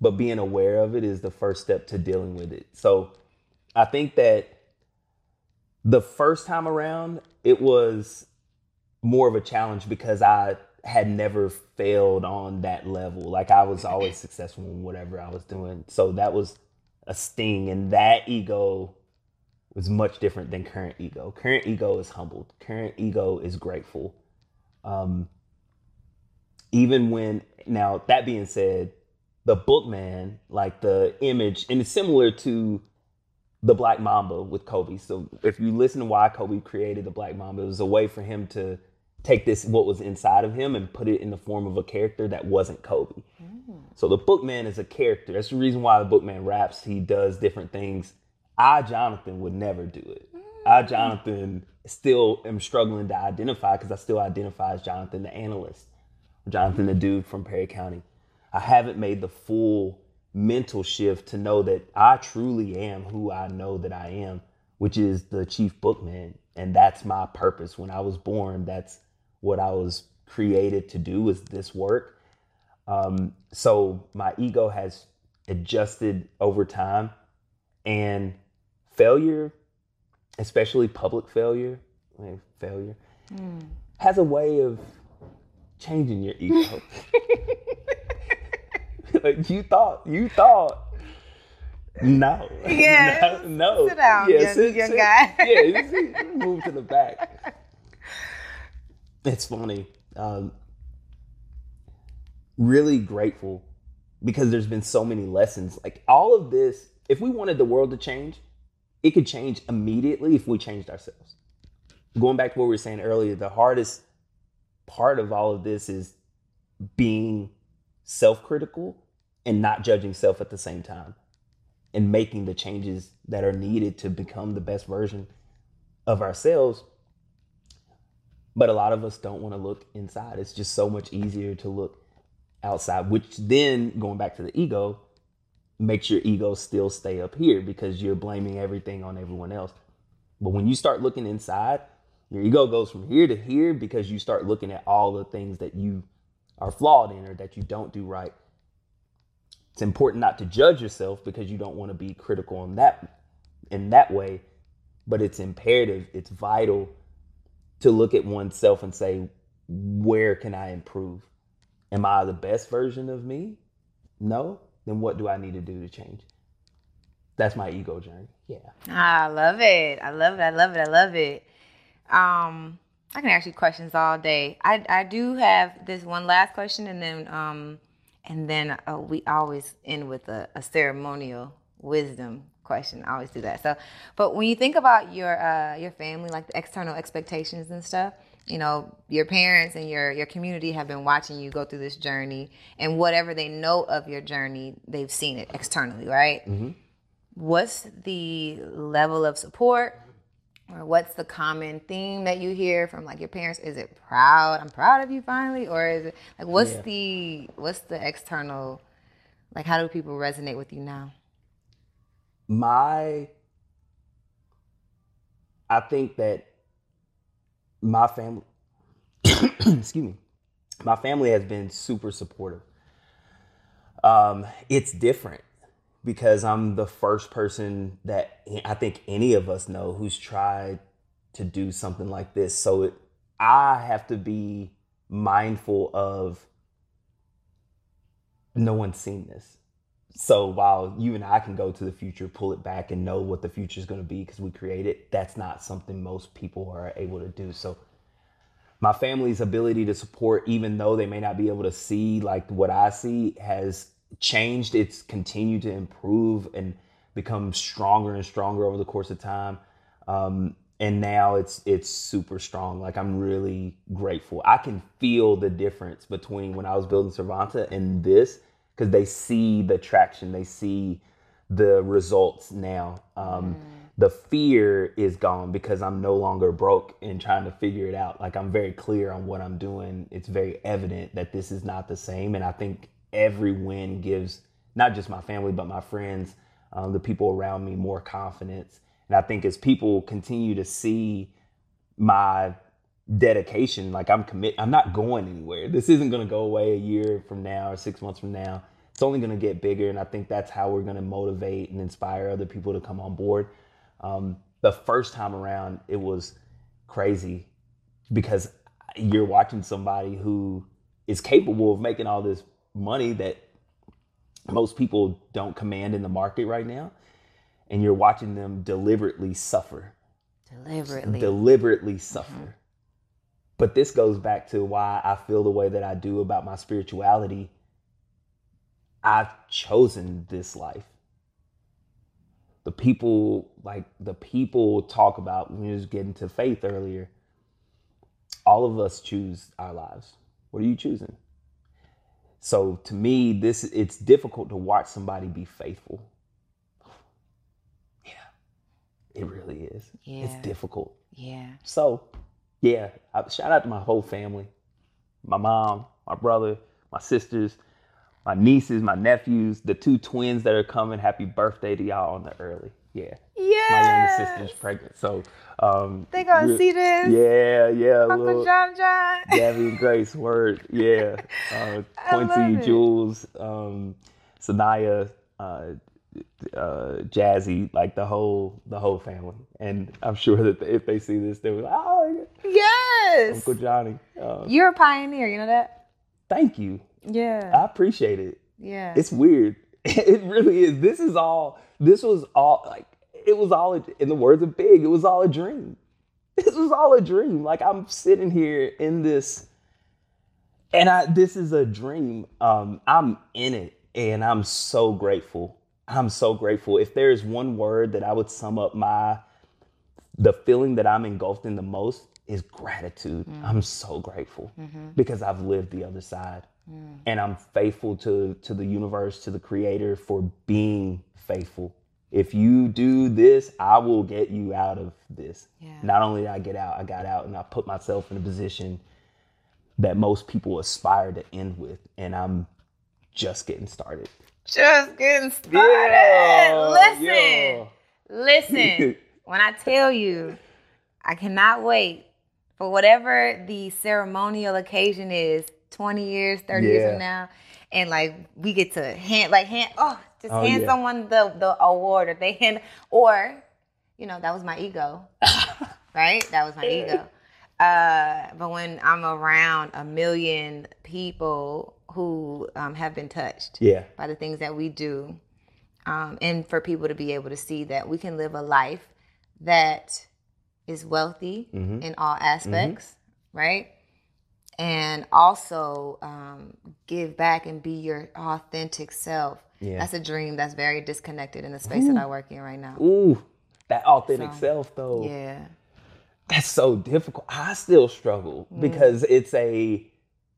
S1: but being aware of it is the first step to dealing with it. So I think that the first time around it was more of a challenge because I had never failed on that level. Like I was always successful in whatever I was doing. So that was a sting and that ego was much different than current ego. Current ego is humbled. Current ego is grateful. Um even when now that being said, the bookman, like the image, and it's similar to the Black Mamba with Kobe. So if you listen to why Kobe created the Black Mamba, it was a way for him to take this what was inside of him and put it in the form of a character that wasn't Kobe. Mm. So the bookman is a character. That's the reason why the bookman raps. He does different things. I, Jonathan, would never do it. I, mm. Jonathan, still am struggling to identify because I still identify as Jonathan the analyst, Jonathan the dude from Perry County. I haven't made the full mental shift to know that I truly am who I know that I am, which is the chief bookman. And that's my purpose. When I was born, that's what I was created to do is this work. Um, so my ego has adjusted over time and failure, especially public failure, failure, has a way of changing your ego. like you thought, you thought. No.
S2: Yeah.
S1: no. no.
S2: Sit down, young- young guy.
S1: yeah, move to the back. It's funny. Um, really grateful because there's been so many lessons. Like all of this, if we wanted the world to change, it could change immediately if we changed ourselves. Going back to what we were saying earlier, the hardest part of all of this is being self-critical and not judging self at the same time and making the changes that are needed to become the best version of ourselves but a lot of us don't want to look inside. It's just so much easier to look outside which then going back to the ego makes your ego still stay up here because you're blaming everything on everyone else. But when you start looking inside your ego goes from here to here because you start looking at all the things that you are flawed in or that you don't do right. It's important not to judge yourself because you don't want to be critical in that in that way but it's imperative it's vital to look at oneself and say where can i improve am i the best version of me no then what do i need to do to change that's my ego journey yeah
S2: I love it. I love it. I love it. I love it. Um, I can ask you questions all day. I I do have this one last question, and then um, and then uh, we always end with a, a ceremonial wisdom question. I always do that. So, but when you think about your uh, your family, like the external expectations and stuff, you know, your parents and your your community have been watching you go through this journey, and whatever they know of your journey, they've seen it externally, right? what's the level of support or what's the common theme that you hear from like your parents is it proud i'm proud of you finally or is it like what's
S1: Yeah.
S2: the what's the external like how do people resonate with you now
S1: my I think that my family excuse me my family has been super supportive. Um it's different because I'm the first person that I think any of us know who's tried to do something like this. So it, I have to be mindful of no one's seen this so while you and I can go to the future, pull it back, and know what the future is going to be because we create it, that's not something most people are able to do. So my family's ability to support, even though they may not be able to see like what I see, has changed. It's continued to improve and become stronger and stronger over the course of time. Um, and now it's it's super strong. Like I'm really grateful. I can feel the difference between when I was building Servanta and this because they see the traction, they see the results now. Um, mm. The fear is gone because I'm no longer broke and trying to figure it out. Like I'm very clear on what I'm doing. It's very evident that this is not the same, and I think every win gives not just my family but my friends, um, the people around me more confidence. And I think as people continue to see my dedication, like I'm commit, I'm not going anywhere. This isn't going to go away a year from now or six months from now. It's only going to get bigger, and I think that's how we're going to motivate and inspire other people to come on board. Um, the first time around, it was crazy because you're watching somebody who is capable of making all this money that most people don't command in the market right now and you're watching them deliberately suffer
S2: deliberately
S1: deliberately suffer mm-hmm. But this goes back to why i feel the way that i do about my spirituality i've chosen this life the people like the people talk about when you was getting to faith earlier all of us choose our lives what are you choosing so to me, this it's difficult to watch somebody be faithful. Yeah, it really is. Yeah. It's difficult.
S2: Yeah.
S1: So, yeah, I, shout out to my whole family, my mom, my brother, my sisters, my nieces, my nephews, the two twins that are coming. Happy birthday to y'all on the early. Yeah.
S2: Yeah.
S1: My younger sister's pregnant. So um
S2: They gonna see this.
S1: Yeah, yeah.
S2: Uncle little, John John.
S1: Gabby and Grace, word. Yeah. Uh Quincy, Jules, um, Sanaya, uh, uh, Jazzy, like the whole the whole family. And I'm sure that if they see this, they'll be like, oh
S2: yes,
S1: Uncle Johnny.
S2: Um, You're a pioneer, you know that?
S1: Thank you.
S2: Yeah.
S1: I appreciate it.
S2: Yeah.
S1: It's weird. It really is. This is all this was all like it was all in the words of Big, it was all a dream. This was all a dream. Like I'm sitting here in this and I this is a dream. Um I'm in it and I'm so grateful. I'm so grateful. If there's one word that I would sum up my the feeling that I'm engulfed in the most is gratitude. Mm. I'm so grateful mm-hmm. because I've lived the other side. Mm. And I'm faithful to to the universe, to the creator for being faithful. If you do this, I will get you out of this. Yeah. Not only did I get out, I got out and I put myself in a position that most people aspire to end with. And I'm just getting started.
S2: Just getting started. Yeah, listen. Yeah. Listen. when I tell you, I cannot wait for whatever the ceremonial occasion is 20 years, 30 yeah. years from now. And like we get to hand like hand oh just oh, hand yeah. someone the the award or they hand or you know that was my ego right that was my ego uh, but when i'm around a million people who um, have been touched
S1: yeah.
S2: by the things that we do um, and for people to be able to see that we can live a life that is wealthy mm-hmm. in all aspects mm-hmm. right and also um, give back and be your authentic self. Yeah. That's a dream that's very disconnected in the space Ooh. that I work in right now.
S1: Ooh, that authentic so, self though.
S2: Yeah.
S1: That's so difficult. I still struggle mm. because it's a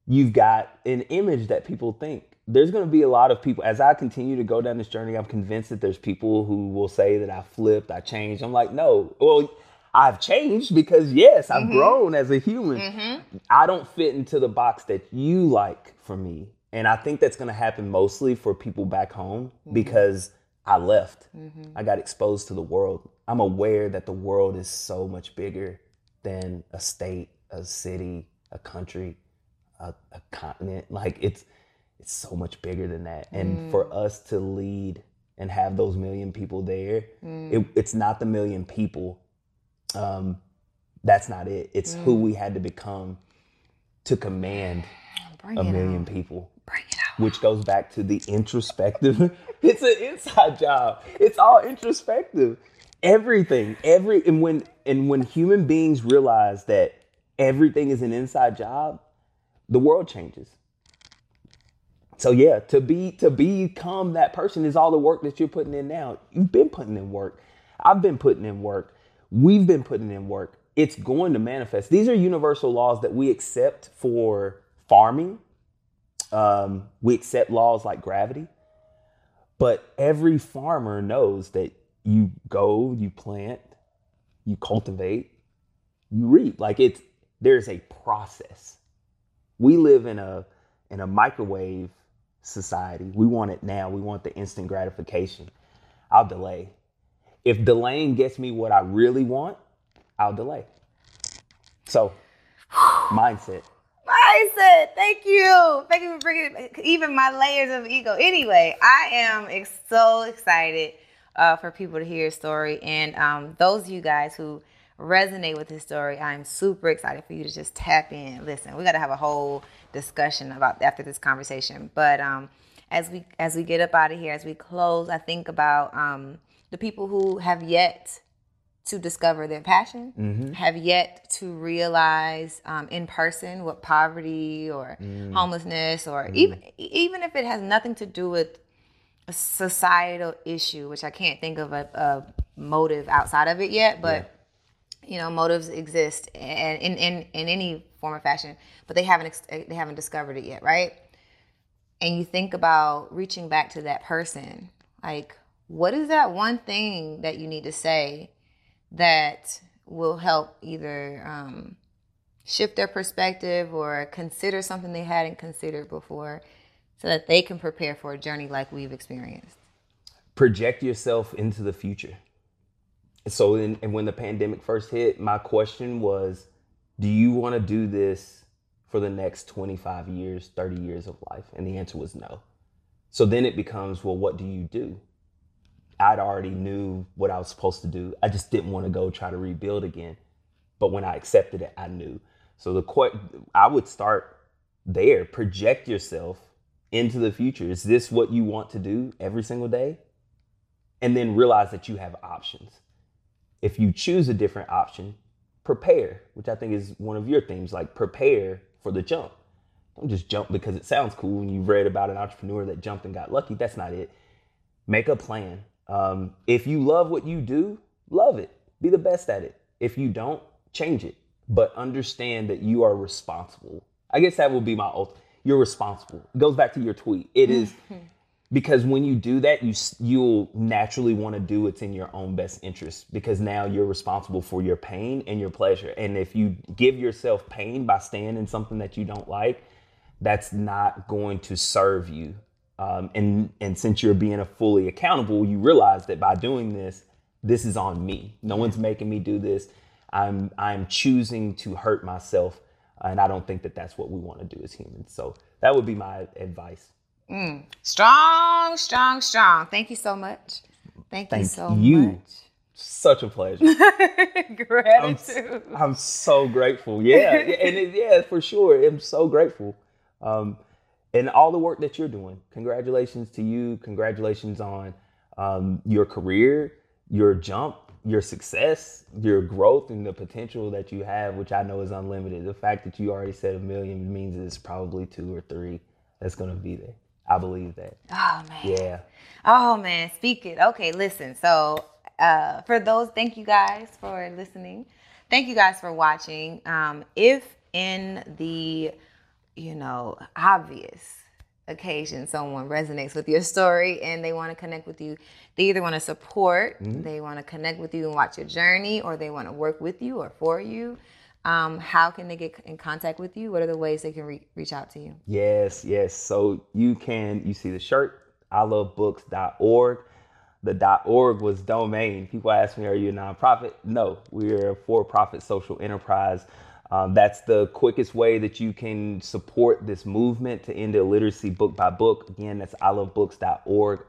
S1: you've got an image that people think. There's going to be a lot of people as I continue to go down this journey. I'm convinced that there's people who will say that I flipped, I changed. I'm like, no. Well, I've changed because yes, I've mm-hmm. grown as a human. Mm-hmm. I don't fit into the box that you like for me. And I think that's going to happen mostly for people back home mm-hmm. because I left. Mm-hmm. I got exposed to the world. I'm aware that the world is so much bigger than a state, a city, a country, a, a continent. Like it's it's so much bigger than that. And mm. for us to lead and have those million people there, mm. it, it's not the million people um, that's not it. It's mm. who we had to become to command Bring a million
S2: out.
S1: people.
S2: Bring it out.
S1: which goes back to the introspective. it's an inside job. It's all introspective. Everything, every and when and when human beings realize that everything is an inside job, the world changes. So yeah, to be to become that person is all the work that you're putting in now. You've been putting in work. I've been putting in work. We've been putting in work. It's going to manifest. These are universal laws that we accept for farming. Um, we accept laws like gravity. But every farmer knows that you go, you plant, you cultivate, you reap. Like it's there's a process. We live in a in a microwave society. We want it now. We want the instant gratification. I'll delay. If delaying gets me what I really want, I'll delay. So, mindset.
S2: Mindset. Thank you. Thank you for bringing even my layers of ego. Anyway, I am ex- so excited uh, for people to hear your story. And um, those of you guys who resonate with this story, I'm super excited for you to just tap in. Listen, we got to have a whole discussion about after this conversation. But um, as we as we get up out of here, as we close, I think about um, the people who have yet to discover their passion, mm-hmm. have yet to realize um, in person what poverty or mm. homelessness or mm. even even if it has nothing to do with a societal issue, which I can't think of a, a motive outside of it yet, but. Yeah you know motives exist and in, in in any form or fashion but they haven't they haven't discovered it yet right and you think about reaching back to that person like what is that one thing that you need to say that will help either um, shift their perspective or consider something they hadn't considered before so that they can prepare for a journey like we've experienced
S1: project yourself into the future so in, and when the pandemic first hit, my question was, do you want to do this for the next 25 years, 30 years of life? And the answer was no. So then it becomes, well, what do you do? I'd already knew what I was supposed to do. I just didn't want to go try to rebuild again. But when I accepted it, I knew. So the I would start there. Project yourself into the future. Is this what you want to do every single day? And then realize that you have options if you choose a different option, prepare, which I think is one of your themes, like prepare for the jump. Don't just jump because it sounds cool and you've read about an entrepreneur that jumped and got lucky. That's not it. Make a plan. Um, if you love what you do, love it. Be the best at it. If you don't, change it. But understand that you are responsible. I guess that will be my ultimate. You're responsible. It goes back to your tweet. It is because when you do that you you'll naturally want to do what's in your own best interest because now you're responsible for your pain and your pleasure and if you give yourself pain by staying in something that you don't like that's not going to serve you um, and and since you're being a fully accountable you realize that by doing this this is on me no one's making me do this i'm i'm choosing to hurt myself and i don't think that that's what we want to do as humans so that would be my advice
S2: Mm. Strong, strong, strong. Thank you so much. Thank, Thank you so you. much.
S1: Such a pleasure.
S2: Gratitude.
S1: I'm, I'm, so grateful. Yeah, and it, yeah, for sure. I'm so grateful. Um, and all the work that you're doing. Congratulations to you. Congratulations on um, your career, your jump, your success, your growth, and the potential that you have, which I know is unlimited. The fact that you already said a million means it's probably two or three that's going to be there. I believe that.
S2: Oh man.
S1: Yeah.
S2: Oh man, speak it. Okay, listen. So uh, for those, thank you guys for listening. Thank you guys for watching. Um, if in the, you know, obvious occasion someone resonates with your story and they want to connect with you, they either want to support, mm-hmm. they want to connect with you and watch your journey, or they want to work with you or for you um, how can they get in contact with you? What are the ways they can re- reach out to you?
S1: Yes, yes. So you can, you see the shirt, I love books.org. The .org was domain. People ask me, are you a nonprofit? No, we're a for-profit social enterprise. Um, that's the quickest way that you can support this movement to end illiteracy book by book. Again, that's ilovebooks.org.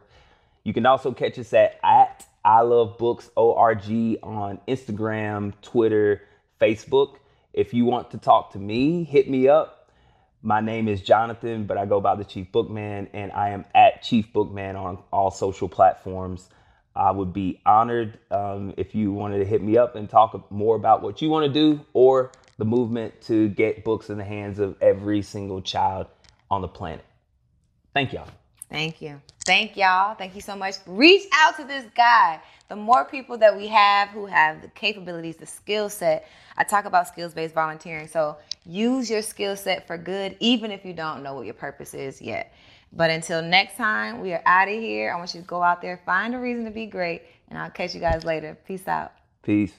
S1: You can also catch us at, at I Love Books ORG on Instagram, Twitter, Facebook. If you want to talk to me, hit me up. My name is Jonathan, but I go by the Chief Bookman, and I am at Chief Bookman on all social platforms. I would be honored um, if you wanted to hit me up and talk more about what you want to do or the movement to get books in the hands of every single child on the planet. Thank y'all.
S2: Thank you. Thank y'all. Thank you so much. Reach out to this guy. The more people that we have who have the capabilities, the skill set. I talk about skills based volunteering. So use your skill set for good, even if you don't know what your purpose is yet. But until next time, we are out of here. I want you to go out there, find a reason to be great, and I'll catch you guys later. Peace out.
S1: Peace.